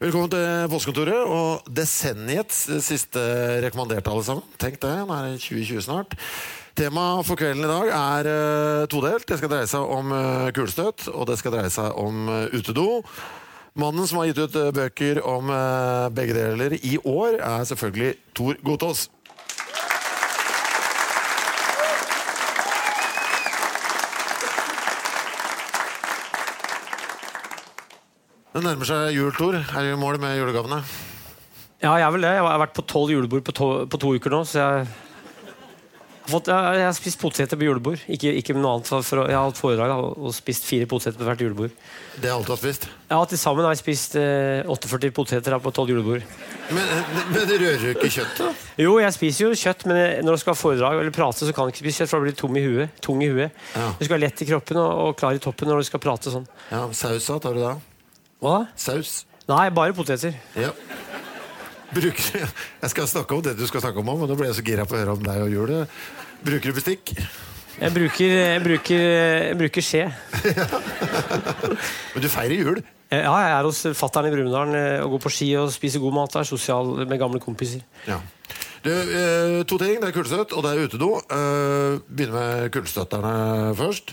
Velkommen til Postkontoret og desenniets siste rekommanderte, alle sammen. Tenk det, nå er det 2020 snart. Temaet for kvelden i dag er uh, todelt. Det skal dreie seg om uh, kulestøt, og det skal dreie seg om uh, utedo. Mannen som har gitt ut bøker om begge deler i år, er selvfølgelig Tor Gotaas. Det nærmer seg jul, Tor. Er du i mål med julegavene? Ja, jeg er vel det. Jeg har vært på tolv julebord på to, på to uker nå, så jeg har, fått, jeg, har spist poteter på julebord. Ikke, ikke noe annet. For, jeg har hatt foredrag og spist fire poteter på hvert julebord. Det er alt du har spist? Ja, Til sammen har jeg spist eh, 48 poteter på tolv julebord. Men, men det rører jo ikke kjøttet? da? Jo, jeg spiser jo kjøtt, men når du skal ha foredrag eller prate, så kan du ikke spise kjøtt, for da blir du tung i huet. Tung i huet. Ja. Du skal være lett i kroppen og, og klar i toppen når du skal prate sånn. Ja, Sausa? Tar du da? Hva da? Saus? Nei, bare poteter. Ja. Bruker, jeg skal snakke om det du skal snakke om, men nå ble jeg så gira på å høre om deg og julet. Bruker du bestikk? Jeg bruker, jeg bruker, jeg bruker skje. Men du feirer jul? Eh, Ja, jeg er hos fattern i Brumunddal eh, og går på ski og spiser god mat Er Sosial med gamle kompiser. Ja. Du, eh, to ting. Det er kullstøt, og det er utedo. Begynner med kullstøtterne først.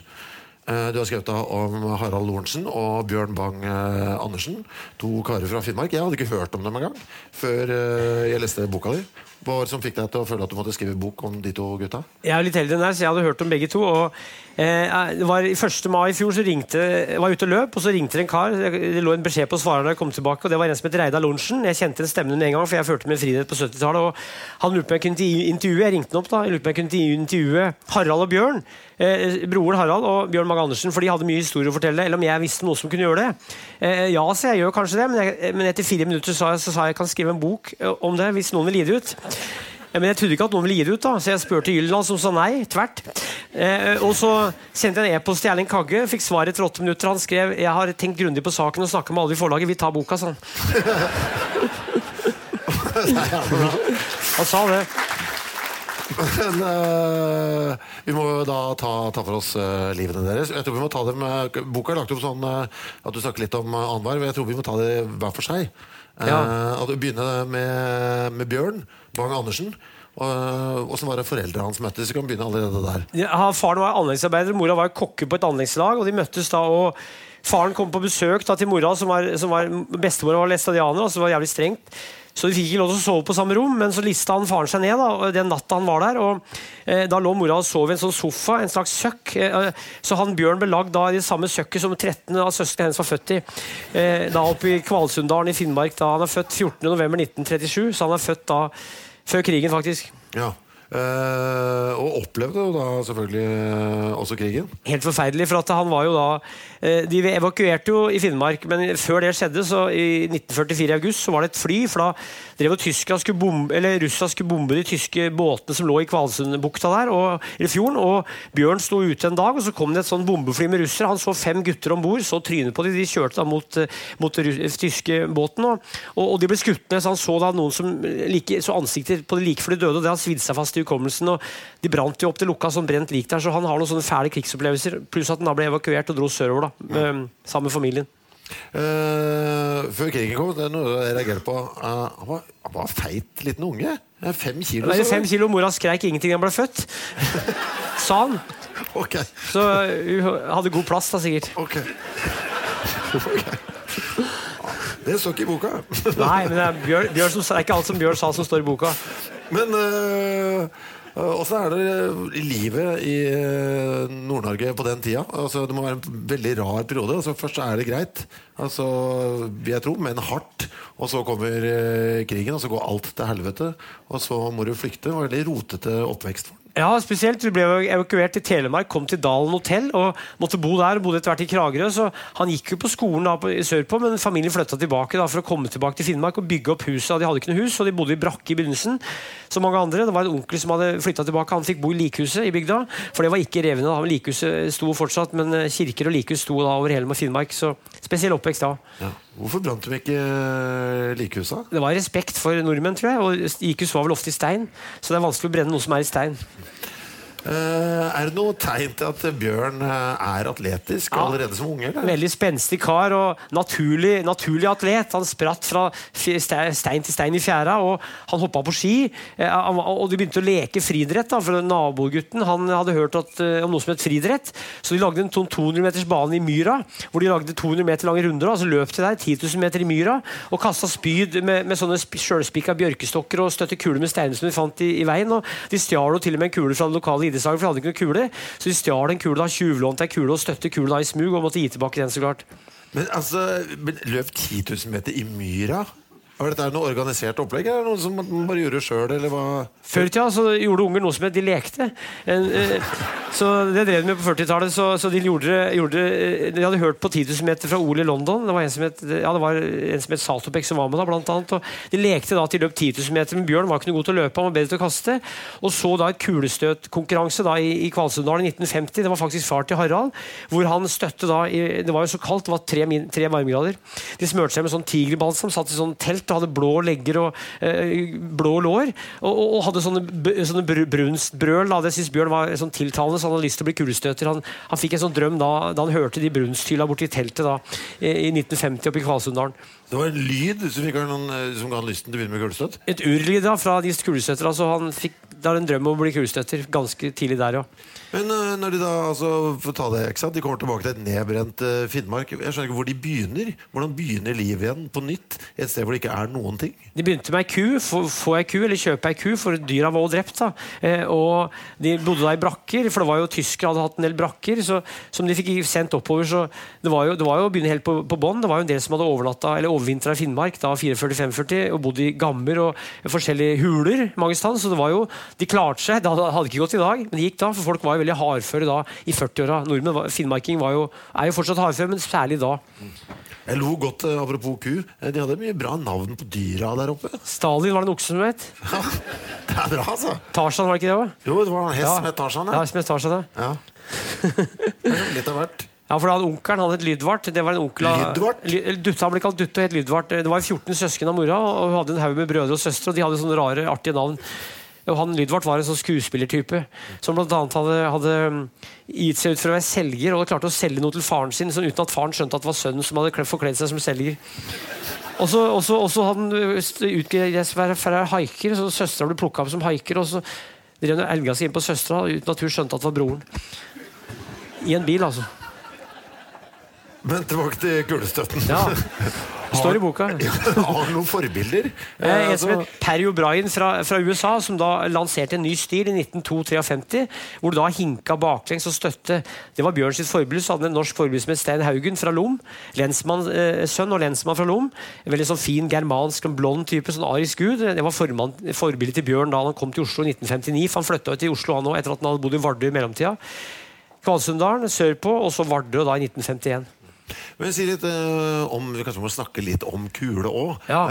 Eh, du har skrevet om Harald Lorentzen og Bjørn Bang eh. To karer fra Finnmark. Jeg hadde ikke hørt om dem engang før eh, jeg leste boka di. Det som fikk deg til å føle at du måtte skrive bok om de to gutta? Jeg er litt heldig enn deg, så jeg hadde hørt om begge to. Og, eh, det var 1. mai i fjor så ringte jeg var ute og løp, og så ringte det en kar. Det lå en beskjed på svareren da jeg kom tilbake, og det var en som het Reidar Lorentzen. Jeg kjente den stemmen med en gang, for jeg følte min frihet på 70-tallet. Og han lurte på om jeg kunne intervjue Jeg ringte han opp da, jeg lurte på om jeg kunne intervjue Harald og Bjørn. Eh, broren Harald og Bjørn Mag Andersen, for de hadde mye historie å fortelle. Eller om jeg visste noe som kunne gjøre det. Eh, ja, så jeg gjør kanskje det, men, jeg, men etter fire minutter sa jeg, så sa jeg kan skrive en bok eh, om det hvis noen vil gi det ut. Ja, Men jeg trodde ikke at noen ville gi det ut, da, så jeg spurte Jylland, som sa nei. Tvert. Eh, og så sendte jeg en e-post til Erling Kagge, fikk svar etter åtte minutter. Han skrev jeg har tenkt grundig på saken og snakka med alle i forlaget. Vi tar boka, sa han. Han sa det. Men uh, vi må jo da ta, ta for oss uh, livene deres. Jeg tror vi må ta dem uh, Boka er lagt opp sånn at du snakker litt om uh, annenhver. Jeg tror vi må ta det hver for seg. Ja. at du begynner med, med Bjørn Bang Andersen. Åssen var det foreldrene hans møttes? Vi kan begynne allerede der. Ja, Faren var anleggsarbeider, mora var kokke på et anleggslag. og de møttes da, og Faren kom på besøk da, til mora, som var, som var bestemora var læstadianer. Altså var jævlig strengt. Så de fikk ikke lov til å sove på samme rom, men så lista han faren seg ned da, den natta han var der. og eh, Da lå mora og sov i en sånn sofa, en slags søkk. Eh, så han Bjørn ble lagd da i det samme søkket som 13 av søsknene hennes var født i. Eh, da oppe i Kvalsunddalen i Finnmark. da Han er født 14.11.1937, så han er født da før krigen, faktisk. Ja. Eh, og opplevde jo da selvfølgelig eh, også krigen. Helt forferdelig, for at han var jo da De evakuerte jo i Finnmark, men før det skjedde, så i 1944 i august, så var det et fly. For da drev Tyskland skulle bombe, eller Russland skulle bombe de tyske båtene som lå i Kvalsundbukta der, og, eller fjorden. Og Bjørn sto ute en dag, og så kom det et sånn bombefly med russere. Han så fem gutter om bord, så trynet på dem. De kjørte da mot, eh, mot den tyske båten, og, og, de ble skutt ned. Så han så da noen som like, så ansikter på de like før de døde, og det har svidd seg fast i hukommelsen. og De brant jo opp det lukka som brent lik der, så han har noen sånne fæle krigsopplevelser. Pluss at han da ble evakuert og dro sørover med, sammen med familien. Uh, før krigen kom, det er noe jeg reagerte på. Uh, han, var, han var feit liten unge. Ja, fem kilo, Nei, fem kilo, Mora skreik ingenting da han ble født. Sa han. Ok. Så hun hadde god plass, da, sikkert. ok. okay. Det står ikke i boka. Nei, men det er, Bjørn, Bjørn som, det er ikke alt som Bjørn sa som står i boka. Men åssen er det livet i øh, Nord-Norge på den tida? Altså, det må være en veldig rar periode. Altså, først er det greit, altså, vil jeg tro, men hardt. Og så kommer krigen, og så går alt til helvete. Og så må du flykte. Det var veldig rotete oppvekst. Ja, spesielt. Vi ble evakuert til Telemark, kom til Dalen hotell og måtte bo der. Bodde etter hvert i Kragerø. Så han gikk jo på skolen da på, sørpå, men familien flytta tilbake da, for å komme tilbake til Finnmark og bygge opp huset. De hadde ikke noe hus, og de bodde i brakke i begynnelsen. Som mange andre. Det var en onkel som hadde flytta tilbake. Han fikk bo i likhuset i bygda, for det var ikke revende. da, Likhuset sto fortsatt, men eh, kirker og likhus sto da over hele Finnmark. Så spesiell oppvekst da. Ja. Hvorfor brant de ikke likehusa? likhusa? Det var respekt for nordmenn, tror jeg. Og likhus var vel ofte i stein, så det er vanskelig å brenne noe som er i stein. Eh, er det noe tegn til at Bjørn eh, er atletisk Ja. allerede som unge? Eller? Veldig spenstig kar og naturlig, naturlig atlet. Han spratt fra stein til stein i fjæra, og han hoppa på ski. Eh, Og de begynte å leke friidrett, for nabogutten han hadde hørt at, om noe som het friidrett. Så de lagde en sånn 200 meters bane i myra, hvor de lagde 200 meter lange runder. Og så løp de der 10 000 meter i myra og kasta spyd med, med sånne sp- sjølspikka bjørkestokker og støtte kuler med steiner som de fant i, i veien. Og de stjal jo til og med en kule fra det lokale idrettslaget, for de hadde ikke noe kule. Så de stjal en kule, da, tjuvlånte ei kule og støtte kule da i smug og måtte gi tilbake den, så klart. Men altså, men løp 10 000 meter i myra? Var dette noe organisert opplegg, eller noe som man bare gjorde sjøl? Før i tida så gjorde unger noe som het de lekte. En, eh, så Det drev de med på 40-tallet. Så, så de, gjorde, gjorde, de hadde hørt på 10 000 meter fra OL i London. Det var en som het, ja, het Saltopek som var med da, blant annet. Og de lekte da til løp 10 000 meter, men Bjørn var ikke noe god til å løpe, han var bedre til å kaste. Og så da et kulestøtkonkurranse da i, i Kvalsundalen i 1950. Det var faktisk far til Harald, hvor han støtte da i, Det var jo så kaldt, det var tre, min, tre varmegrader. De smurte seg med sånn tigerbalsam, satt i sånn telt og hadde blå legger og eh, blå lår. Og, og, og hadde sånne, sånne brunstbrøl. Da. Det syntes Bjørn var sånn tiltalende, han hadde lyst til å bli kulestøter. Han, han fikk en sånn drøm da, da han hørte de brunsthylla borti teltet da, i, i 1950 oppe i Kvalsundalen. Det var en lyd som, fikk noen, eh, som ga han lysten til å begynne med kulestøt? Et urlyd da, fra de kulestøterne. Altså, han fikk da en drøm om å bli kulestøter ganske tidlig der, ja. Men eh, når de da, altså, for å ta det, ikke sant? de kommer tilbake til et nedbrent eh, Finnmark. Jeg skjønner ikke hvor de begynner. Hvordan begynner livet igjen på nytt? Et sted hvor det ikke er noen ting? De begynte med ei ku, få, få ei ku, eller kjøpe ei ku, for dyra var jo drept. da. Eh, og De bodde da i brakker, for det var jo tyskere hadde hatt en del brakker så, som de fikk sendt oppover. så Det var jo, det var jo å begynne helt på, på bånn. Det var jo en del som hadde overnatta, eller overvintra i Finnmark da 44-45 og bodd i gammer og forskjellige huler mange steder. Så det var jo, de klarte seg. Det hadde, ikke gått i dag, men det gikk da, for folk var jo veldig hardføre da i 40-åra. Nordmenn, Finnmarking var jo, er jo fortsatt hardføre, men særlig da. Jeg lo godt, eh, apropos ku. Eh, De hadde mye bra navn på dyra der oppe. Stalin var det en okse som het. Ja, det er bra, altså. Tarzan, var det ikke det òg? Jo, det var en hest Ja. som het Tarzan. Ja, som het Tarzan, ja. Ja. Litt av hvert. Ja, for da hadde Onkelen han et Lydvart. Det var en onkel Lydvart? Ly- Dutte, han ble kalt Dutte og het Lydvart. Det var 14 søsken av mora, og hun hadde en haug med brødre og søstre. Og de hadde sånne rare, artige navn. Han Lydvart var en sånn skuespillertype som annet hadde, hadde mm, gitt seg ut for å være selger og klarte å selge noe til faren sin sånn uten at faren skjønte at det var sønnen som hadde kledd- forkledd seg som selger. Og så hadde han utgitt seg for å haiker, så søstera ble plukka opp som haiker. Og så drev han elga seg inn på søstera uten at hun skjønte at det var broren. I en bil, altså. Men tilbake til kulestøtten. Ja. Står i boka. Har han noen forbilder? Eh, Eh, En som altså, het Perry O'Brien fra, fra USA, som da lanserte en ny stil i 1952, hvor du da hinka baklengs og støtte. Det var Bjørn sitt forbilde. Så hadde han en norsk forbilde som het Stein Haugen fra Lom. Lensmann, eh, sønn og lensmann fra Lom. En veldig sånn fin germansk, en blond type. sånn arisk gud. Det var forbildet til Bjørn da han kom til Oslo i 1959. For han flytta til Oslo han òg, etter at han hadde bodd i Vardø i mellomtida. Kvalsundalen sørpå, og så Vardø da i 1951. Men si litt eh, om Vi kanskje må snakke litt om kule òg. Ja.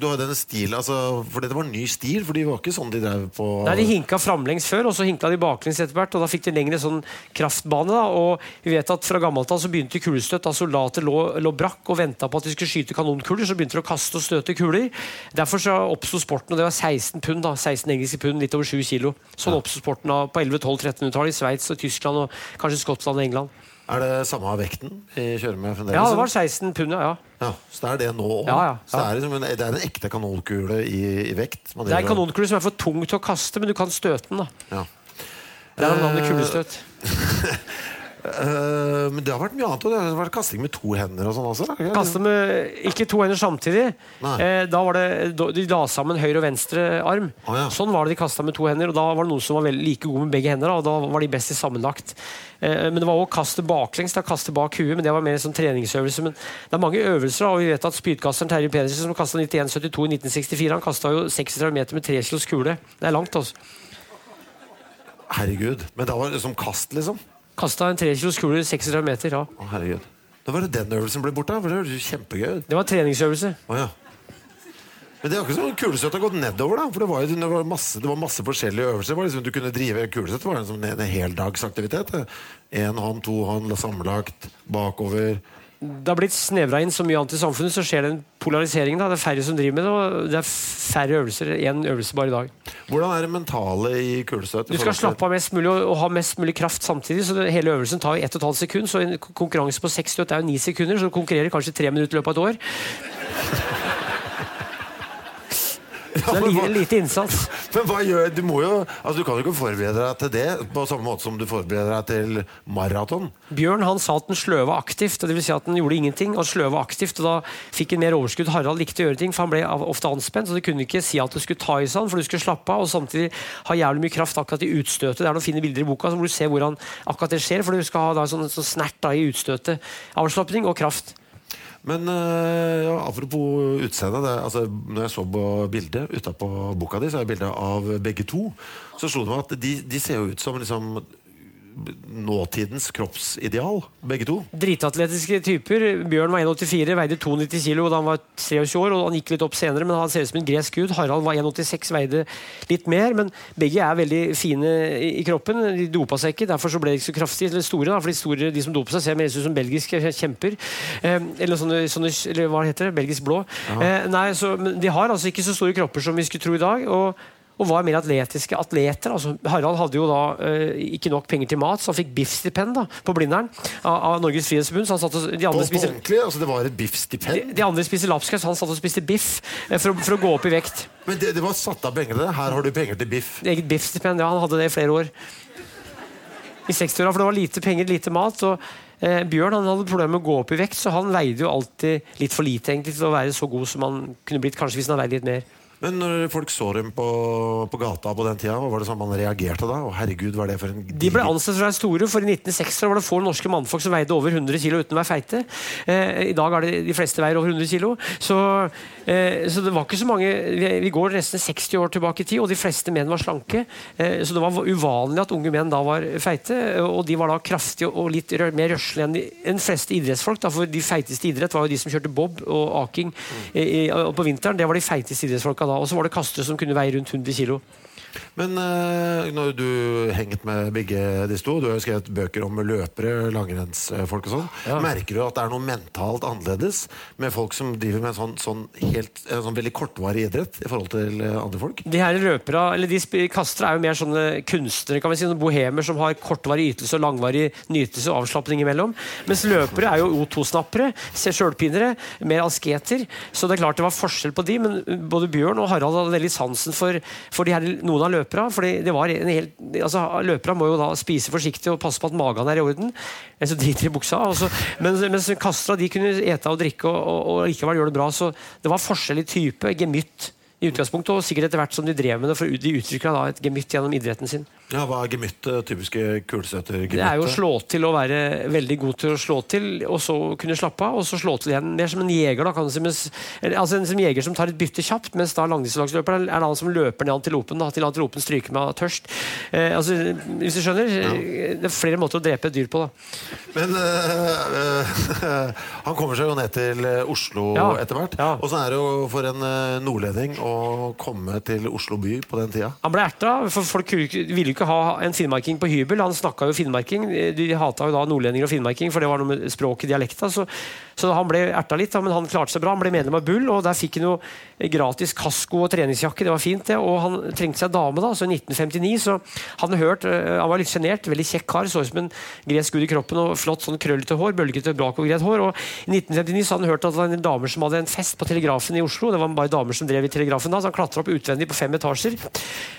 du har den stilen, altså, For dette var en ny stil, for de var ikke sånn de drev på Nei, De hinka framlengs før, og så hinka de baklengs etter hvert. og Da fikk de lengre sånn kraftbane. da, og vi vet at Fra gammelt av så begynte kulestøt. da Soldater lå, lå brakk og venta på at de skulle skyte kanonkuler. Så begynte de å kaste og støte kuler. Derfor så oppsto sporten, og det var 16 pund. da, 16 engelske pund, Litt over 7 kilo. Sånn oppsto sporten da på 11-12-1300-tallet i Sveits og Tyskland og kanskje Skottland og England. Er det samme vekten vi kjører med fremdeles? Ja, det var 16 pund, ja. Ja, så det er det nå òg? Ja, ja, ja. det liksom det er en ekte kanonkule i, i vekt? Det er en kanonkule som er for tung til å kaste, men du kan støte den. da Ja. Det er navnet Eh, kulestøt. Eh, men det har vært mye annet. Det har vært kasting med to hender og sånn også. Kaste med ikke to hender samtidig. Eh, da var det, De la sammen høyre og venstre arm. Oh, ja. Sånn var det de kasta med to hender. og Da var det noen som var veldig like gode med begge hender. Og da var de best i sammenlagt. Eh, men det var også kaste baklengs, da, kaste bak huet. Men det var mer en sånn treningsøvelse. Men det er mange øvelser. da, og vi vet at Spydkasteren Terje Pedersen som kasta 91,72 i 1964, han kasta jo 36 meter med 3 kilos kule. Det er langt, altså. Herregud. Men det var liksom kast, liksom? Kasta en 3 kilos kule 36 meter. ja. Å, herregud. Da var det den øvelsen ble borte. Det høres kjempegøy ut. Det var treningsøvelse. Å, ja. Men det er ikke sånn kulestøt har gått nedover, da. For det var jo det var masse, det var masse forskjellige øvelser. Var liksom, du kunne drive Kulestøt var en, sånn, en, en heldagsaktivitet. Én hånd, to hånd, sammenlagt, bakover. Det har blitt snevra inn så mye annet i samfunnet, så skjer den polariseringen. da, Det er færre som driver med det, og det er færre øvelser. Én øvelse bare i dag. Hvordan er det mentale i kulestøt? Du skal slappe av mest mulig og, og ha mest mulig kraft samtidig. så det, Hele øvelsen tar jo 1 12 sekund, så en konkurranse på seks støt er jo 9 sekunder, så du konkurrerer kanskje tre minutter i løpet av et år. Så det er li, lite innsats. Men hva gjør Du må jo Altså du kan jo ikke forberede deg til det på samme måte som du forbereder deg til maraton. Bjørn han sa at den sløva aktivt, dvs. si at den gjorde ingenting. og sløva aktivt, og Da fikk han mer overskudd. Harald likte å gjøre ting, for han ble ofte anspent. så Du kunne ikke si at du skulle ta i seg han, for du skulle slappe av, og samtidig ha jævlig mye kraft akkurat i utstøtet. Det er noen fine bilder i boka hvor du ser hvordan akkurat det skjer, for du skal ha da, sånn, sånn snert da, i utstøtet. Avslapning og kraft. Men øh, ja, apropos utseende det, altså, Når jeg så på bildet utapå boka di, så er det bilde av begge to. Så slo det meg at de, de ser jo ut som liksom nåtidens kroppsideal, begge to. Dritatletiske typer. Bjørn var 1,84, veide 92 kilo da han var 23 år. og Han gikk litt opp senere, men han ser ut som en gresk gud. Harald var 1,86, veide litt mer. Men begge er veldig fine i, kroppen. De dopa seg ikke, derfor så ble de ikke så kraftige eller store. Da, for de, store, de som doper seg, ser mer ut som belgiske kjemper. Eh, eller sånne, sånne eller hva heter det? Belgisk blå. Eh, nei, så, de har altså ikke så store kropper som vi skulle tro i dag. og og var mer atletiske atleter. Altså, Harald hadde jo da eh, ikke nok penger til mat, så han fikk biffstipend på Blindern av, av Norges Frihetsforbund. Så han satt og, de, andre på spiser, ordentlig, altså Det var et de, biffstipend. de andre spiser lapskaus, han satt og spiste biff eh, for, for å gå opp i vekt. Men det, det var satt av penger til det. Her har du penger til biff. Eget biffstipend, ja, han hadde det i flere år. I 60-åra, for det var lite penger, lite mat. og eh, Bjørn han hadde problemer med å gå opp i vekt, så han veide jo alltid litt for lite egentlig, til å være så god som han kunne blitt kanskje hvis han hadde veid litt mer. Men når folk så dem på, på gata på den tida, hva var det sånn man reagerte da? Og herregud, hva er det for en De ble ansett som store, for i 1960 var det få norske mannfolk som veide over 100 kg uten å være feite. Eh, I dag er det de fleste veier over 100 kg. Så, eh, så det var ikke så mange vi, vi går nesten 60 år tilbake i tid, og de fleste menn var slanke. Eh, så det var uvanlig at unge menn da var feite, og de var da kraftige og litt rør, mer røslige enn de en fleste idrettsfolk. Da, for de feiteste idrett var jo de som kjørte bob og aking mm. i, på vinteren. Det var de feiteste idrettsfolka da. Og så var det kastere som kunne veie rundt 100 kg. Men eh, når du hengt med begge disse to, du har jo skrevet bøker om løpere, langrennsfolk og sånn, Ja. merker du at det er noe mentalt annerledes med folk som driver med en sånn, sånn, helt, en sånn veldig kortvarig idrett i forhold til eh, andre folk? De her løpere, eller de kastere er jo mer sånne kunstnere, kan vi si, sånne bohemer som har kortvarig ytelse og langvarig nytelse og avslapning imellom. Mens løpere er jo O2-snappere, sjølpinere, mer asketer. Så det er klart det var forskjell på de, men både Bjørn og Harald hadde veldig sansen for, for de her, noen av løpere. fordi det var en helt, altså Løpere må jo da spise forsiktig og passe på at magen er i orden. Ellers driter de i buksa. Altså. Mens, mens kastra de kunne ete og drikke og, og, og likevel gjøre det bra. Så det var forskjellig type, gemytt i utgangspunktet, og sikkert etter hvert som de drev med det, for de utvikla da et gemytt gjennom idretten sin. Ja, Hva er gemyttet? Typiske kulestøtergemytt? Det er jo å slå til og være veldig god til å slå til, og så kunne slappe av, og så slå til igjen. Mer som en jeger, da, si. Mens, altså en som jeger som tar et bytte kjapt, mens da langdistanseløperen er en som løper ned antilopen da, til antilopen stryker med tørst. Eh, altså, hvis du skjønner? Ja. Det er flere måter å drepe et dyr på, da. Men øh, øh, han kommer seg jo ned til øh, Oslo Ja. etter hvert. Ja. Og så er det jo for en nordlending å komme til Oslo by på den tida. Han ble erta, for folk ville ikke ikke ha en finnmarking på hybel. Han snakka jo finnmarking. De hata jo da nordlendinger og finnmarking, for det var noe med språket, dialekta. Så, så han ble erta litt, men han klarte seg bra. Han ble medlem av Bull, og der fikk han jo gratis kasko og treningsjakke. Det var fint, det. Og han trengte seg dame, da, så i 1959 så han hørt Han var litt sjenert, veldig kjekk kar, så ut som en gresk gud i kroppen og flott sånn krøllete hår, bølgete bakovergreit hår. Og i 1959 så hadde han hørt at det var en damer som hadde en fest på Telegrafen i Oslo. Det var bare damer som drev i Telegrafen da, så han klatra opp utvendig på fem etasjer.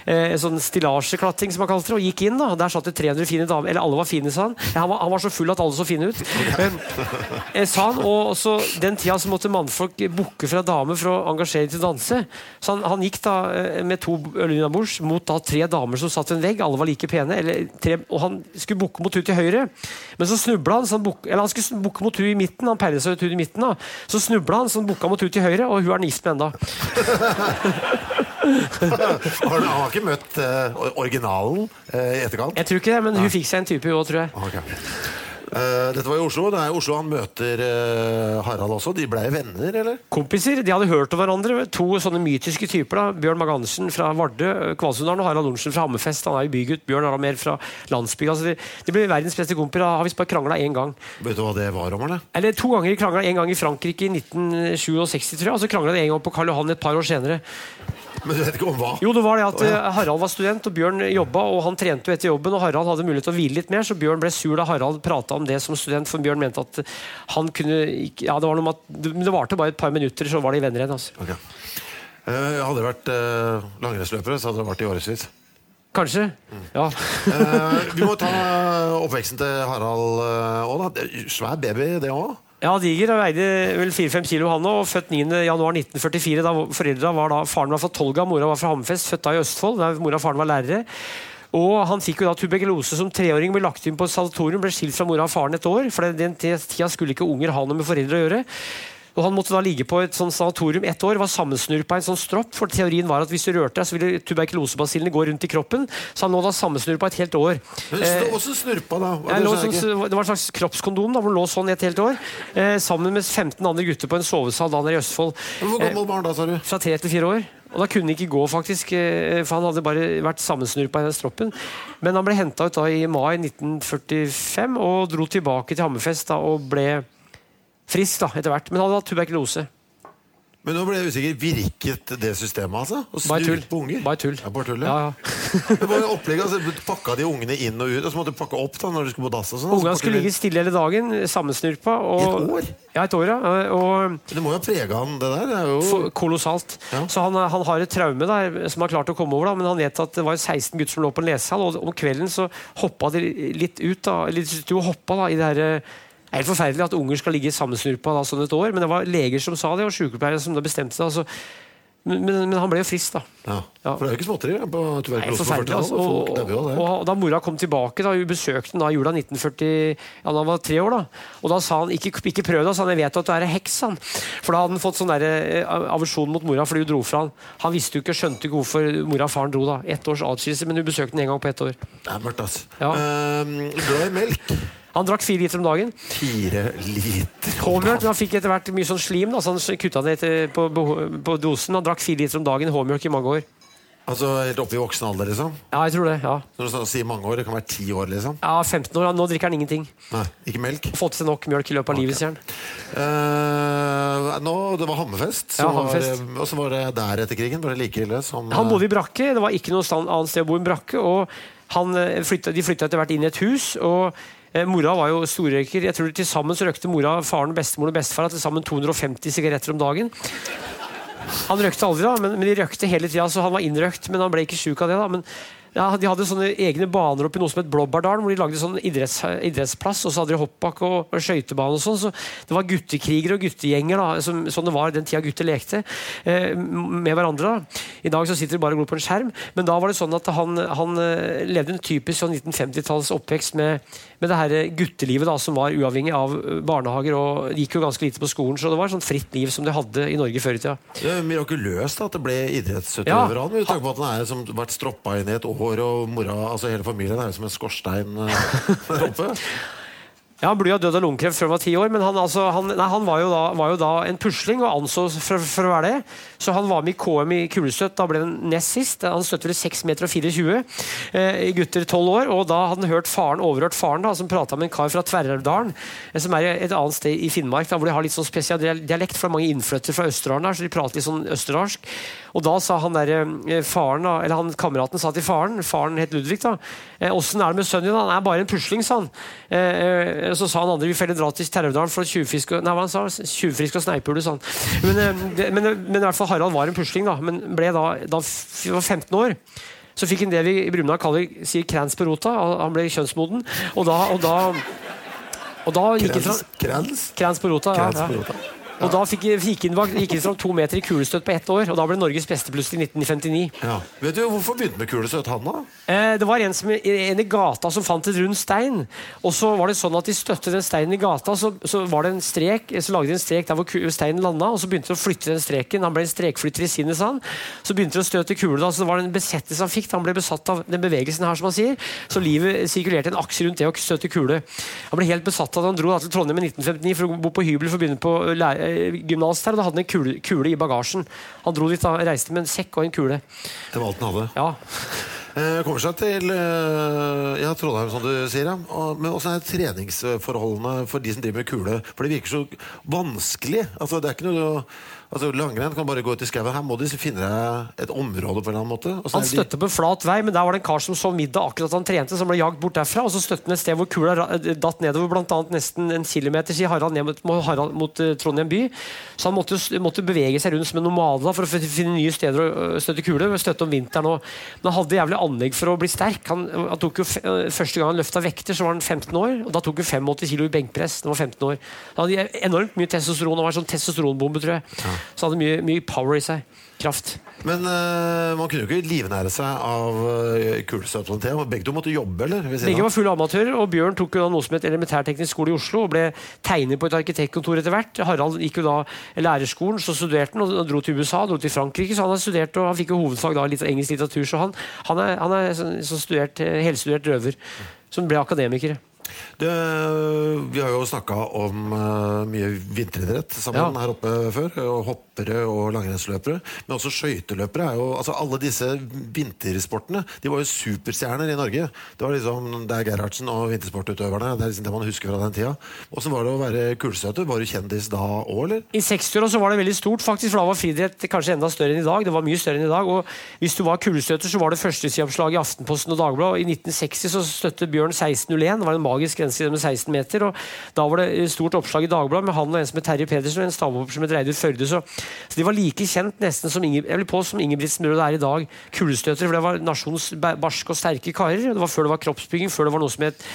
Eh, sånn stillasjeklatring, som han det, og gikk inn. da, Der satt det 300 fine damer. Eller alle var fine, sa han. Han, var, han var så full at alle så fine ut. Eh, sa han, og også Den tida så måtte mannfolk booke fra damer for å engasjere til å danse. Så han, han gikk da eh, med to øl innabords mot da tre damer som satt ved en vegg. Alle var like pene. Eller tre, og han skulle booke mot hun til høyre, men så snubla han. Så han, buk, eller han skulle booke mot hun i midten. Han peilet seg ut hun i midten. da. Så snubla han, så han booka mot hun til høyre, og hun er han gift med ennå. Har du- Han har ikke møtt eh, originalen eh, i etterkant? Jeg tror ikke det, men hun fikk seg en type, hun òg, tror jeg. Ok. Eh, dette var i Oslo. Det er i Oslo han møter eh, Harald også. De blei venner, eller? Kompiser, De hadde hørt om hverandre. To sånne mytiske typer. da Bjørn Mag-Andersen fra Vardø, Kvalsundalen, og Harald Lorentzen fra Hammerfest. Han er jo bygutt. Bjørn er da mer fra landsbygda. Altså de, de ble verdens beste kompiser. Da har visst bare krangla én gang. Vet du hva det var om, eller? Eller to ganger krangla en gang i Frankrike i 1967, tror jeg. Og så krangla de en gang på Karl Johan et par år senere. Men du vet ikke om hva? Jo, det var det at eh, Harald var student, og Bjørn jobba, og han trente jo etter jobben, og Harald hadde mulighet til å hvile litt mer, så Bjørn ble sur da Harald prata om det som student, for Bjørn mente at han kunne ikke Ja, det var noe med at det varte bare et par minutter, så var de venner igjen. altså. Okay. Uh, hadde det vært uh, langrennsløpere, så hadde det vært i årevis. Kanskje. Ja. uh, vi må ta oppveksten til Harald òg, da. Svær baby, det òg. Ja, diger. Han Veide vel 4-5 kilo, han òg. Født 9.1.1944. da foreldra var da, Faren var fra Tolga, mora var fra Hammerfest. Født da i Østfold, der mora og faren var lærere. Og Han fikk jo da tuberkulose som treåring, ble lagt inn på sanatorium, ble skilt fra mora og faren et år. For den tida skulle ikke unger ha noe med foreldre å gjøre. Og Han måtte da ligge på et sånt sanatorium ett år, var sammensnurpa i en sånn stropp. For teorien var at hvis du rørte deg, så ville tuberkulosebasillene gå rundt i kroppen. Så han lå da sammensnurpa et helt år. Eh, Åssen snurpa, da? Var det lå sånn, det var en slags kroppskondom da, hvor han lå sånn i et helt år. Eh, sammen med 15 andre gutter på en sovesal da nede i Østfold. Hvor gammel barn da, sa du? Fra tre til fire år. Og da kunne han ikke gå, faktisk, eh, for han hadde bare vært sammensnurpa i den stroppen. Men han ble henta ut da i mai 1945 og dro tilbake til Hammerfest da, og ble frisk da, etter hvert. Men han hadde hatt tuberkulose. Men nå ble jeg usikker. Virket det systemet, altså? Å tull. på unger? Bare tull. Ja, bare tull, Ja, ja. ja. Det var opplegget, altså, Pakka de ungene inn og ut, og så måtte du pakke opp da når du skulle på dass og sånn. Ungene skulle ligge stille hele dagen, sammensnurpa. Og, et år? Ja, et år, ja. Og det- må jo ha prega han, det der. Det jo For, kolossalt. Ja. Så han, han har et traume der, som han har klart å komme over. Da, men han vet at det var 16 gutter som lå på en lesesal, og om kvelden så hoppa de litt ut. Da, litt sto og hoppa da, i det her, det er helt forferdelig at unger skal ligge sammensnurpa da, sånn et år, men det var leger som sa det, og sykepleiere som da bestemte seg. Altså. Men, men, men han ble jo frisk, da. ja. Ja. For det er jo ikke småtteri på tuberkulose på forferdelig, 40-tallet. altså. og, Og, og, og da mora kom tilbake, da, hun besøkte da i jula 1940, ja, han var tre år, da. Og da sa han ikke, ikke prøv deg, sa han, jeg vet at du er ei heks. Han. For da hadde han fått sånn eh, aversjon mot mora fordi hun dro fra han. Han visste jo ikke, skjønte ikke hvorfor mora og faren dro. da Ett års atskillelse, men hun besøkte den en gang på ett år. Det er mørkt, ass. Ja. Ehm, glad i melk. Han drakk fire liter om dagen. Fire liter. H-mjølk, men han fikk etter hvert mye sånn slim, da, så han kutta ned på, på dosen. Han drakk fire liter om dagen H-mjølk i mange år. Altså helt oppe i voksen alder, liksom? Ja, jeg tror det. ja Når du sånn sier mange år, det kan være ti år, liksom? Ja, 15 år, Nå drikker han ingenting. Nei, ikke melk. Fått til nok mjølk i løpet av livet, sier han. Uh, nå, det var Hammerfest, Ja, Hammerfest. Var, og så var det der etter krigen. Var det like ille som Han bodde i brakke, det var ikke noe annet sted å bo enn brakke. og han eh, flyttet, De flytta etter hvert inn i et hus. og eh, Mora var jo storrøyker. Jeg tror Til sammen røykte mora, faren, bestemoren og bestefar til sammen 250 sigaretter om dagen. Han røykte aldri, da, men, men de røykte hele tida, så han var innrøkt. Men han ble ikke sjuk av det. da, men ja, De hadde sånne egne baner oppe i noe som het Blåbærdalen, hvor de lagde sånn idretts, idrettsplass. Og så hadde de hoppbakk og, og skøytebane og sånn. Så det var guttekrigere og guttegjenger, da, som, sånn det var den tida gutter lekte eh, med hverandre. da. I dag så sitter de bare og glor på en skjerm, men da var det sånn at han, han eh, levde en typisk sånn 1950-talls oppvekst med, med det her guttelivet da, som var uavhengig av eh, barnehager, og gikk jo ganske lite på skolen, så det var sånn fritt liv som de hadde i Norge før i tida. Det er mirakuløst at det ble idrettsutøver Ja. av. Med tanke på at han er som vært stroppa inn i et år, og mora, altså hele familien er jo som en skorstein eh, oppe. Ja, Han burde jo ha dødd av lungekreft før han var ti år, men han, altså, han, nei, han var, jo da, var, jo da, en pusling og ansås for, for, å være det. Så han var med i KM i kulestøt. Da ble han nest sist. Han støtte vel 6 meter og 24 eh, gutter 12 år. Og da hadde han hørt faren, overhørt faren da, som prata med en kar fra Tverrelvdalen, eh, som er et annet sted i Finnmark, da, hvor de har litt sånn spesiell dialekt, for det er mange innflyttere fra Østerdalen der, så de prater litt sånn østerdalsk. Og da sa han der, eh, faren, da, eller han kameraten sa til faren, faren het Ludvig, da, åssen er det med sønnen din? Han er bare en pusling, sa han. Eh, så sa han andre vi feller dra til Tervdalen for tjuvfisk og, nei, hva han sa, Tjuvfiske og sneipule. Sånn. Men, eh, men, men, i hvert fall Harald var en pusling, da, men ble da, da var 15 år. Så fikk han det vi i Brumunddal kaller sier krans på rota. Han ble kjønnsmoden. Og da, og da, og da gikk det fra Krans? Krans på rota, ja. ja. Og da fikk, gikk det fram to meter i kulestøt på ett år, og da ble Norges beste plutselig i 1959. Ja. Vet du Hvorfor begynte med kulestøt, han da? Eh, det var en, som, en, i gata som fant et rund stein. Og så var det sånn at de støtte den steinen i gata, så, så var det en strek, så lagde de en strek der hvor steinen landa, og så begynte de å flytte den streken. Han ble en strekflytter i sinnet, sa han. Så begynte de å støte kule, da, så det var en besettelse han fikk. Han ble besatt av den bevegelsen her, som han sier. Så livet sirkulerte en aksje rundt det å støte kule. Han ble helt besatt av det. Han dro da, til Trondheim i 1959 for å bo på hybel for å begynne på lære Eh, gymnas her, og da hadde han en kule, kule, i bagasjen. Han dro dit da, reiste med en sekk og en kule. Det var alt han hadde? Ja. Eh, kommer seg til eh, ja, Trondheim, som du sier. Ja. Men åssen er treningsforholdene for de som driver med kule? For det virker så vanskelig. Altså, det er ikke noe Altså Langrenn kan bare gå ut i skauen. Her må de finne deg et område. på en eller annen måte Han støtte på flat vei, men der var det en kar som så middag akkurat han trente, som ble jagd bort derfra. Og så støtte han et sted hvor kula datt nedover, annet nesten en kilometer, sier Harald, ned mot, Harald, mot Trondheim by. Så han måtte, måtte, bevege seg rundt som en nomade for å finne nye steder å støtte kule. Støtte om vinteren òg. Men hadde jævlig anlegg for å bli sterk. Han, han tok jo Første gang han løfta vekter, så var han 15 år. Og da tok han 85 kilo i benkpress. Han var 15 år. Han hadde enormt mye testosteron. Han var sånn testosteronbombe, tror jeg. Ja. Så hadde mye, mye power i seg. Kraft. Men uh, man kunne jo ikke livnære seg av uh, kulestøt. Begge to måtte jobbe, eller? Begge var fulle amatører, og Bjørn tok jo da noe som het elementærteknisk skole i Oslo og ble tegner på et arkitektkontor etter hvert. Harald gikk jo da lærerskolen, så studerte han og dro til USA, dro til Frankrike, så han har studert og han fikk jo hovedfag da litt engelsk litteratur, så han, han er, han er sånn, så studert, eh, helstudert røver som ble akademiker. Det, vi har jo snakka om uh, mye vinteridrett sammen ja. her oppe før. Og hoppere og langrennsløpere. Men også skøyteløpere. Altså alle disse vintersportene De var jo superstjerner i Norge. Det var liksom Det er Gerhardsen og vintersportutøverne. Det er liksom det man husker fra den tida. Åssen var det å være kulestøter? Var du kjendis da òg, eller? I 60-åra var det veldig stort, faktisk. For da var friidrett kanskje enda større enn i dag. Det var mye større enn i dag. Og hvis du var kulestøter, så var det førstesideoppslag i Aftenposten og Dagbladet. I 1960 så støttet Bjørn 1601. Det var en magisk grense med 16 meter. og Da var det stort oppslag i Dagbladet med han og en som het Terje Pedersen og en stavhopper som het Reidun Førde. Så, så, de var like kjent nesten som, Inge, jeg vil på, som Ingebrigtsen-brødre er i dag. Kulestøtere. For det var nasjonens barske og sterke karer. Det var før det var kroppsbygging, før det var noe som het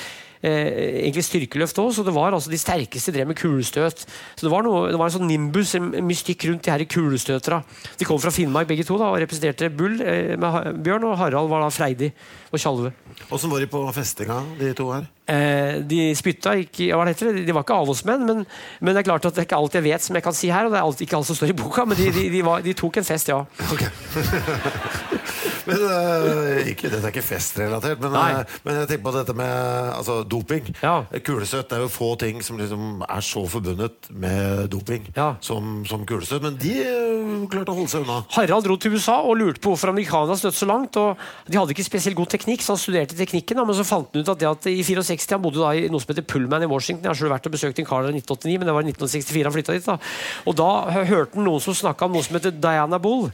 eh, egentlig styrkeløft òg, så det var altså de sterkeste drev med kulestøt. Så Det var, noe, det var en sånn nimbus, en mystikk rundt de her kulestøterne. De kom fra Finnmark begge to da, og representerte Bull eh, med Bjørn, og Harald var da freidig og Tjalve. Åssen var de på festinga, de to her? Eh, de spytta ikke hva det heter, De var ikke avholdsmenn, men, men, det er klart at det er ikke alt jeg vet som jeg kan si her. Og det er alt, ikke alt som står i boka, men de, de, de, var, de tok en fest, ja. Okay. men uh, ikke, Dette er ikke festrelatert, men, uh, men, jeg tenker på dette med altså, doping. Ja. Kulestøt er jo få ting som liksom er så forbundet med doping ja. som, som kulestøt. Men de uh, klarte å holde seg unna. Harald dro til USA og lurte på hvorfor amerikanerne støtte så langt. og De hadde ikke spesielt god teknikk, så han studerte teknikken. Da, men så fant han ut at, det at i 64 han bodde da i noe som heter Pullman i Washington. Jeg har selv vært og besøkt en kar der i 1989, men det var i 1964 han flytta dit. da. Og da hørte han noen som snakka om noe som heter Diana Bull.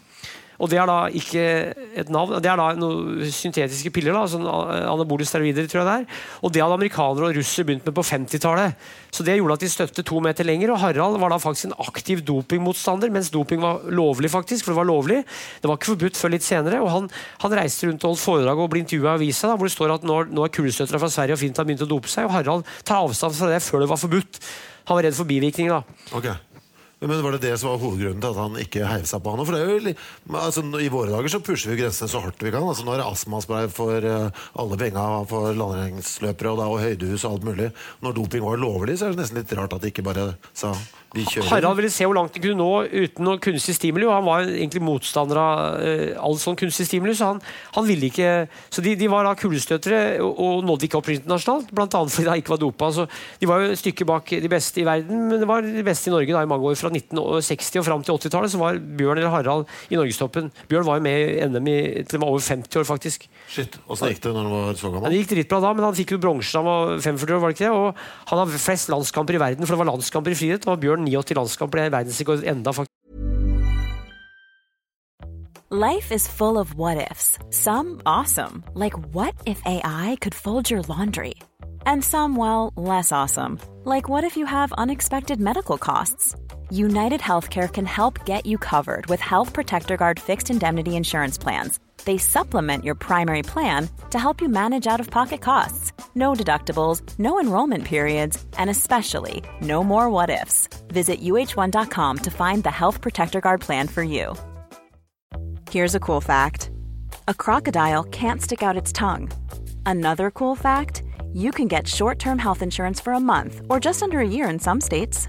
Og det er da ikke et navn, det er da noen syntetiske piller. da, sånn Anabole steroider, tror jeg det er. Og det hadde amerikanere og russere begynt med på 50-tallet. Så det gjorde at de støtte to meter lenger. Og Harald var da faktisk en aktiv dopingmotstander, mens doping var lovlig, faktisk. For det var lovlig. Det var ikke forbudt før litt senere. Og han, han reiste rundt og holdt foredrag og ble intervjua i avisa, da, hvor det står at nå, nå er kulestøtere fra Sverige og Finland begynt å dope seg. Og Harald tar avstand fra det før det var forbudt. Han var redd for bivirkninger. da. Okay. Men var det det som var hovedgrunnen til at han ikke heiv seg på han? For det er jo, altså, I våre dager så pusher vi grensene så hardt vi kan. Altså, nå er det astmaspray for uh, alle penga for langrennsløpere og, og høydehus og alt mulig. Når doping var lovlig, så er det nesten litt rart at de ikke bare sa. Harald ville se hvor langt de kunne nå uten noe kunstig stimuli. og Han var egentlig motstander av uh, all sånn kunstig stimuli, så han, han ville ikke Så de, de var da kulestøtere og, og nådde ikke opp internasjonalt, bl.a. fordi de ikke var dopa. Så de var jo et stykke bak de beste i verden, men det var de beste i Norge da i mange år. Fra 1960 og fram til 80-tallet så var Bjørn eller Harald i norgestoppen. Bjørn var jo med i NM i, til han var over 50 år, faktisk. Shit, Åssen gikk det når han var så gammel? det gikk dritbra da, men han fikk jo bronse da han var 45 år. var det ikke det? Og han har flest landskamper i verden, for det var landskamper i friidrett. Og Bjørn 89 landskamper, det er verdensrekord enda, faktisk. Life is full of what ifs. Some awesome, like what if AI could fold your laundry? And some, well, less awesome, like what if you have unexpected medical costs? United Healthcare can help get you covered with Health Protector Guard fixed indemnity insurance plans. They supplement your primary plan to help you manage out of pocket costs. No deductibles, no enrollment periods, and especially no more what ifs. Visit uh1.com to find the Health Protector Guard plan for you. Here's a cool fact a crocodile can't stick out its tongue. Another cool fact you can get short term health insurance for a month or just under a year in some states.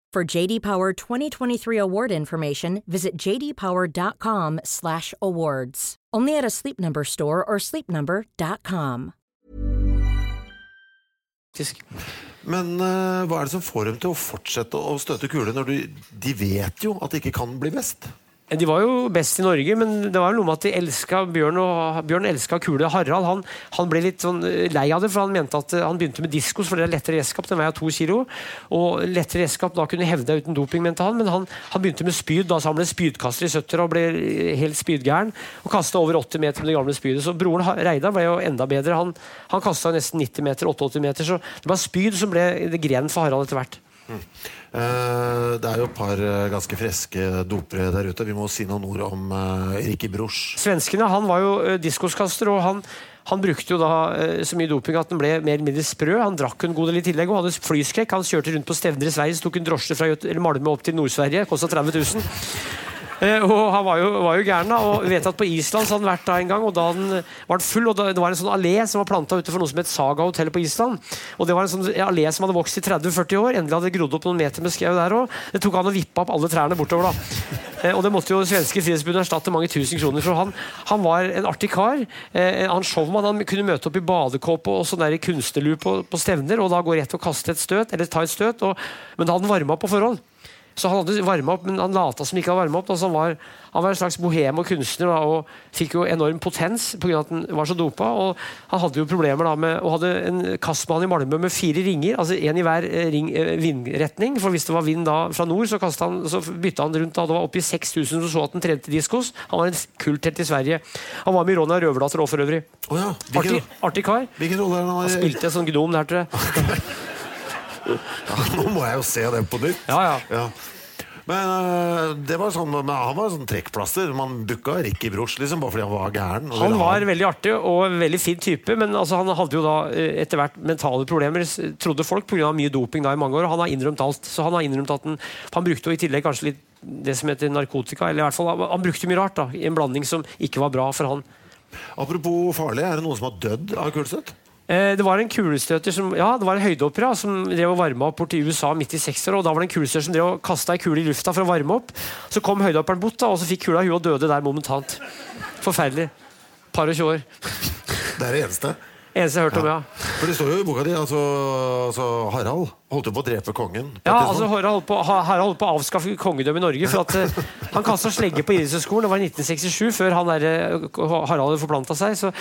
For JD Power 2023 award information, visit jdpower.com/awards. Only at a Sleep Number store or sleepnumber.com. Men uh, hva er det som får dem til å fortsette å støte kule når de, de vet jo at det ikke kan bli best? De var jo best i Norge, men det var noe med at de elska Bjørn og Bjørn elska kule. Harald han, han ble litt sånn lei av det, for han mente at eh, han begynte med diskos, for det er lettere redskap. Den veier to kilo. Og lettere redskap da kunne hevde deg uten doping, mente han. Men han, han begynte med spyd, da, så han ble spydkaster i 70 og ble helt spydgæren. Og kasta over 80 meter med det gamle spydet. Så broren Reidar ble jo enda bedre. Han, han kasta nesten 90 meter, 88 meter, så det var spyd som ble det gren for Harald etter hvert. Eh, det er jo et par uh, ganske friske dopere der ute. Vi må si noen ord om uh, Ricky Bruch. Svenskene, han var jo uh, diskoskaster, og han, han brukte jo da så mye doping at han ble mer eller mindre sprø. Han drakk en god del i tillegg og hadde flyskrekk. Han kjørte rundt på stevner i Sverige, så tok en drosje fra Malmö opp til Nord-Sverige. Kosta 30 000. Eh, og Han var jo, var jo gæren. da, og vet at På Island så hadde han vært da en gang, og da han, var han full. og da, Det var en sånn allé som var planta utenfor noe som het Saga hotell på Island. og Det var en sånn allé som hadde vokst i 30-40 år. Endelig hadde det grodd opp noen meter med skau der òg. Det tok han å vippe opp alle trærne bortover. da. Eh, og det måtte jo svenske Frihetsforbundet erstatte mange tusen kroner for. Han, han var en artig kar. Eh, han showman. Han kunne møte opp i badekåpe og sånn der i kunstnerlue på, på stevner, og da gå rett og kaste et støt, eller ta et støt. Og, men da hadde han varma på forhånd. Så han hadde varma opp, men han lata som ikke hadde varma opp. Altså han, var, han var en slags bohem og kunstner da, og fikk jo enorm potens pga. at han var så dopa. Og han hadde jo problemer da med og hadde en kastmann i Malmö med fire ringer, altså én i hver eh, ring, eh, vindretning. For hvis det var vind da fra nord, så, han, så bytta han rundt. da, Det var oppi 6000 som så at han trente diskos. Han var en kulthelt i Sverige. Han var med i Ronja Røverdatter òg, for øvrig. Oh ja. Artig, Hvilken, artig kar. hvilken rolle er han Han spilte en sånn gnom der, tror jeg. Nå må jeg jo se den på nytt. Ja, ja. Ja. Men øh, det var sånn, han var sånn trekkplaster. Man booka Ricky Broch liksom, bare fordi han var gæren. Han var veldig artig og veldig fin type, men altså, han hadde jo da eh, etter hvert mentale problemer, trodde folk, pga. mye doping da i mange år. Han har innrømt alt. Så han har innrømt at han, han brukte jo i tillegg kanskje litt det som heter narkotika, eller i hvert fall han, brukte mye rart da, i en blanding som ikke var bra for han. Apropos farlig, er det noen som har dødd av kulestøt? Eh, Det var en kulestøter som Ja, det var en høydehopper som drev og varma opp borti USA midt i 60-åra. og Da var det en kulestøter som drev og kasta ei kule i lufta for å varme opp. Så kom høydehopperen bort, da, og så fikk kula i huet og døde der momentant. Forferdelig. Par og tjue år. Det er det eneste. Eneste jeg har hørt om, ja. For det står jo i boka di altså, altså Harald holdt jo på å drepe kongen. Ja, altså Harald holdt på, Harald holdt på å avskaffe kongedømmet i Norge. For at eh, Han kasta slegge på idrettshøyskolen. Det var i 1967, før han der, eh, Harald forplanta seg. Så,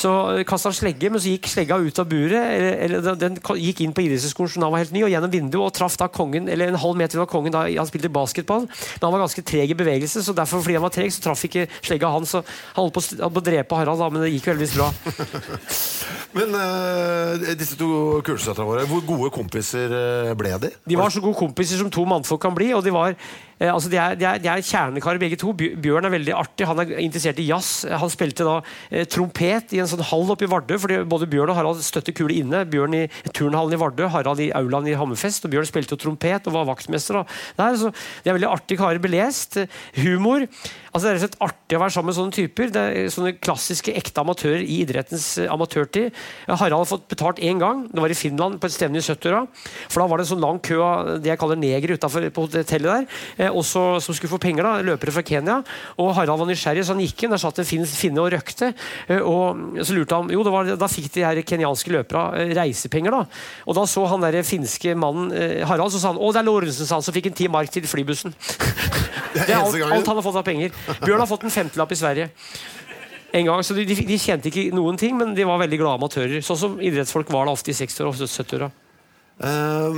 så kasta han slegge, men så gikk slegga ut av buret. Eller, eller den- gikk inn på idrettshøyskolen som da var helt ny, og gjennom vinduet og traff da kongen Eller en halv meter unna kongen da han spilte basketball. Men han var ganske treg i bevegelse, så derfor fordi han var treg, så traff ikke slegga han. Så han holdt på, å holdt på å drepe Harald, da, men det gikk jo heldigvis bra. Men uh, disse to kulesøstrene våre, hvor gode kompiser eh, ble de? De var så gode kompiser som to mannfolk kan bli. Og de, var, eh, altså de, er, de, er, de er kjernekarer begge to. Bjørn er veldig artig. Han er interessert i jazz. Han spilte da eh, trompet i en sånn hall oppe i Vardø, fordi både Bjørn og Harald støtte kule inne. Bjørn i turnhallen i Vardø, Harald i aulaen i Hammerfest. Og Bjørn spilte jo trompet og var vaktmester. Og Der, så de er veldig artige karer. Belest. eh, Humor. Altså Det er rett og slett artig å være sammen med sånne typer. Det er sånne klassiske ekte amatører i idrettens eh, amatørtid. Harald har fått betalt én gang. Det var i Finland, på et stevne i 70-åra. For da var det en sånn lang kø av det jeg kaller negere utafor på hotellet der. Eh, også, som skulle få penger, da, løpere fra Kenya. Og Harald var nysgjerrig, så han gikk inn. Der satt en fin, finne og røkte. Eh, og så lurte han Jo, det var, da fikk de her kenyanske løperne eh, reisepenger, da. Og da så han der finske mannen Harald, så sa han å, det er Lorentzen, sa han, som fikk en ti mark til flybussen. Det er alt, alt han har fått av penger. Bjørn har fått en femtelapp i Sverige. En gang, så de, de, de kjente ikke noen ting, men de var veldig glade amatører. Sånn som idrettsfolk var da ofte i 60-åra og 70-åra. Eh,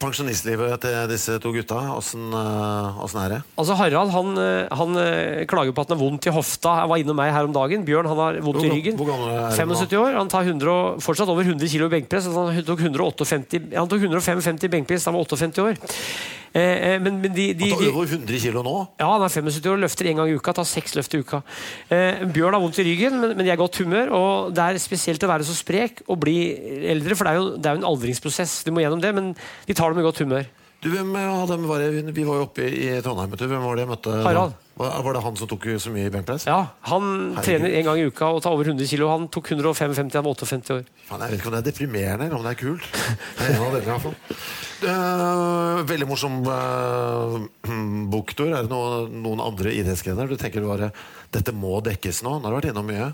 pensjonistlivet til disse to gutta, åssen uh, er det? Altså Harald han, eh, han eh, klager på at han har vondt i hofta. Jeg var innom meg her om dagen. Bjørn han har vondt Hvor i ryggen. hvor er han 75 år. Han tar 100, fortsatt over 100 kg benkpress. Altså han tok 158, han tok 155 benkpress da han var 58 år. Eh, men, men de, de, Han tar over 100 kilo nå. Ja, han er 75 år løfter én gang i uka. Tar seks løft i uka. Eh, Bjørn har vondt i ryggen, men, men de er i godt humør. Og det er spesielt å være så sprek og bli eldre, for det er jo, det er jo en aldringsprosess. Du må gjennom det, men de tar det med godt humør. Du, hvem av dem var det? Vi var jo oppe i Trondheim. du. Hvem var det jeg møtte? Harald. Var, var det han som tok så mye benkpress? Ja, Han Herregud. trener en gang i uka og tar over 100 kg. Han tok 155 da han var 58 år. Fan, jeg vet ikke om det er deprimerende eller om det er kult. Det er en av dere, i hvert fall. Uh, veldig morsom uh, boktur. Er det noen, noen andre idrettsgrener du tenker bare dette må dekkes nå? Nå har du vært innom mye.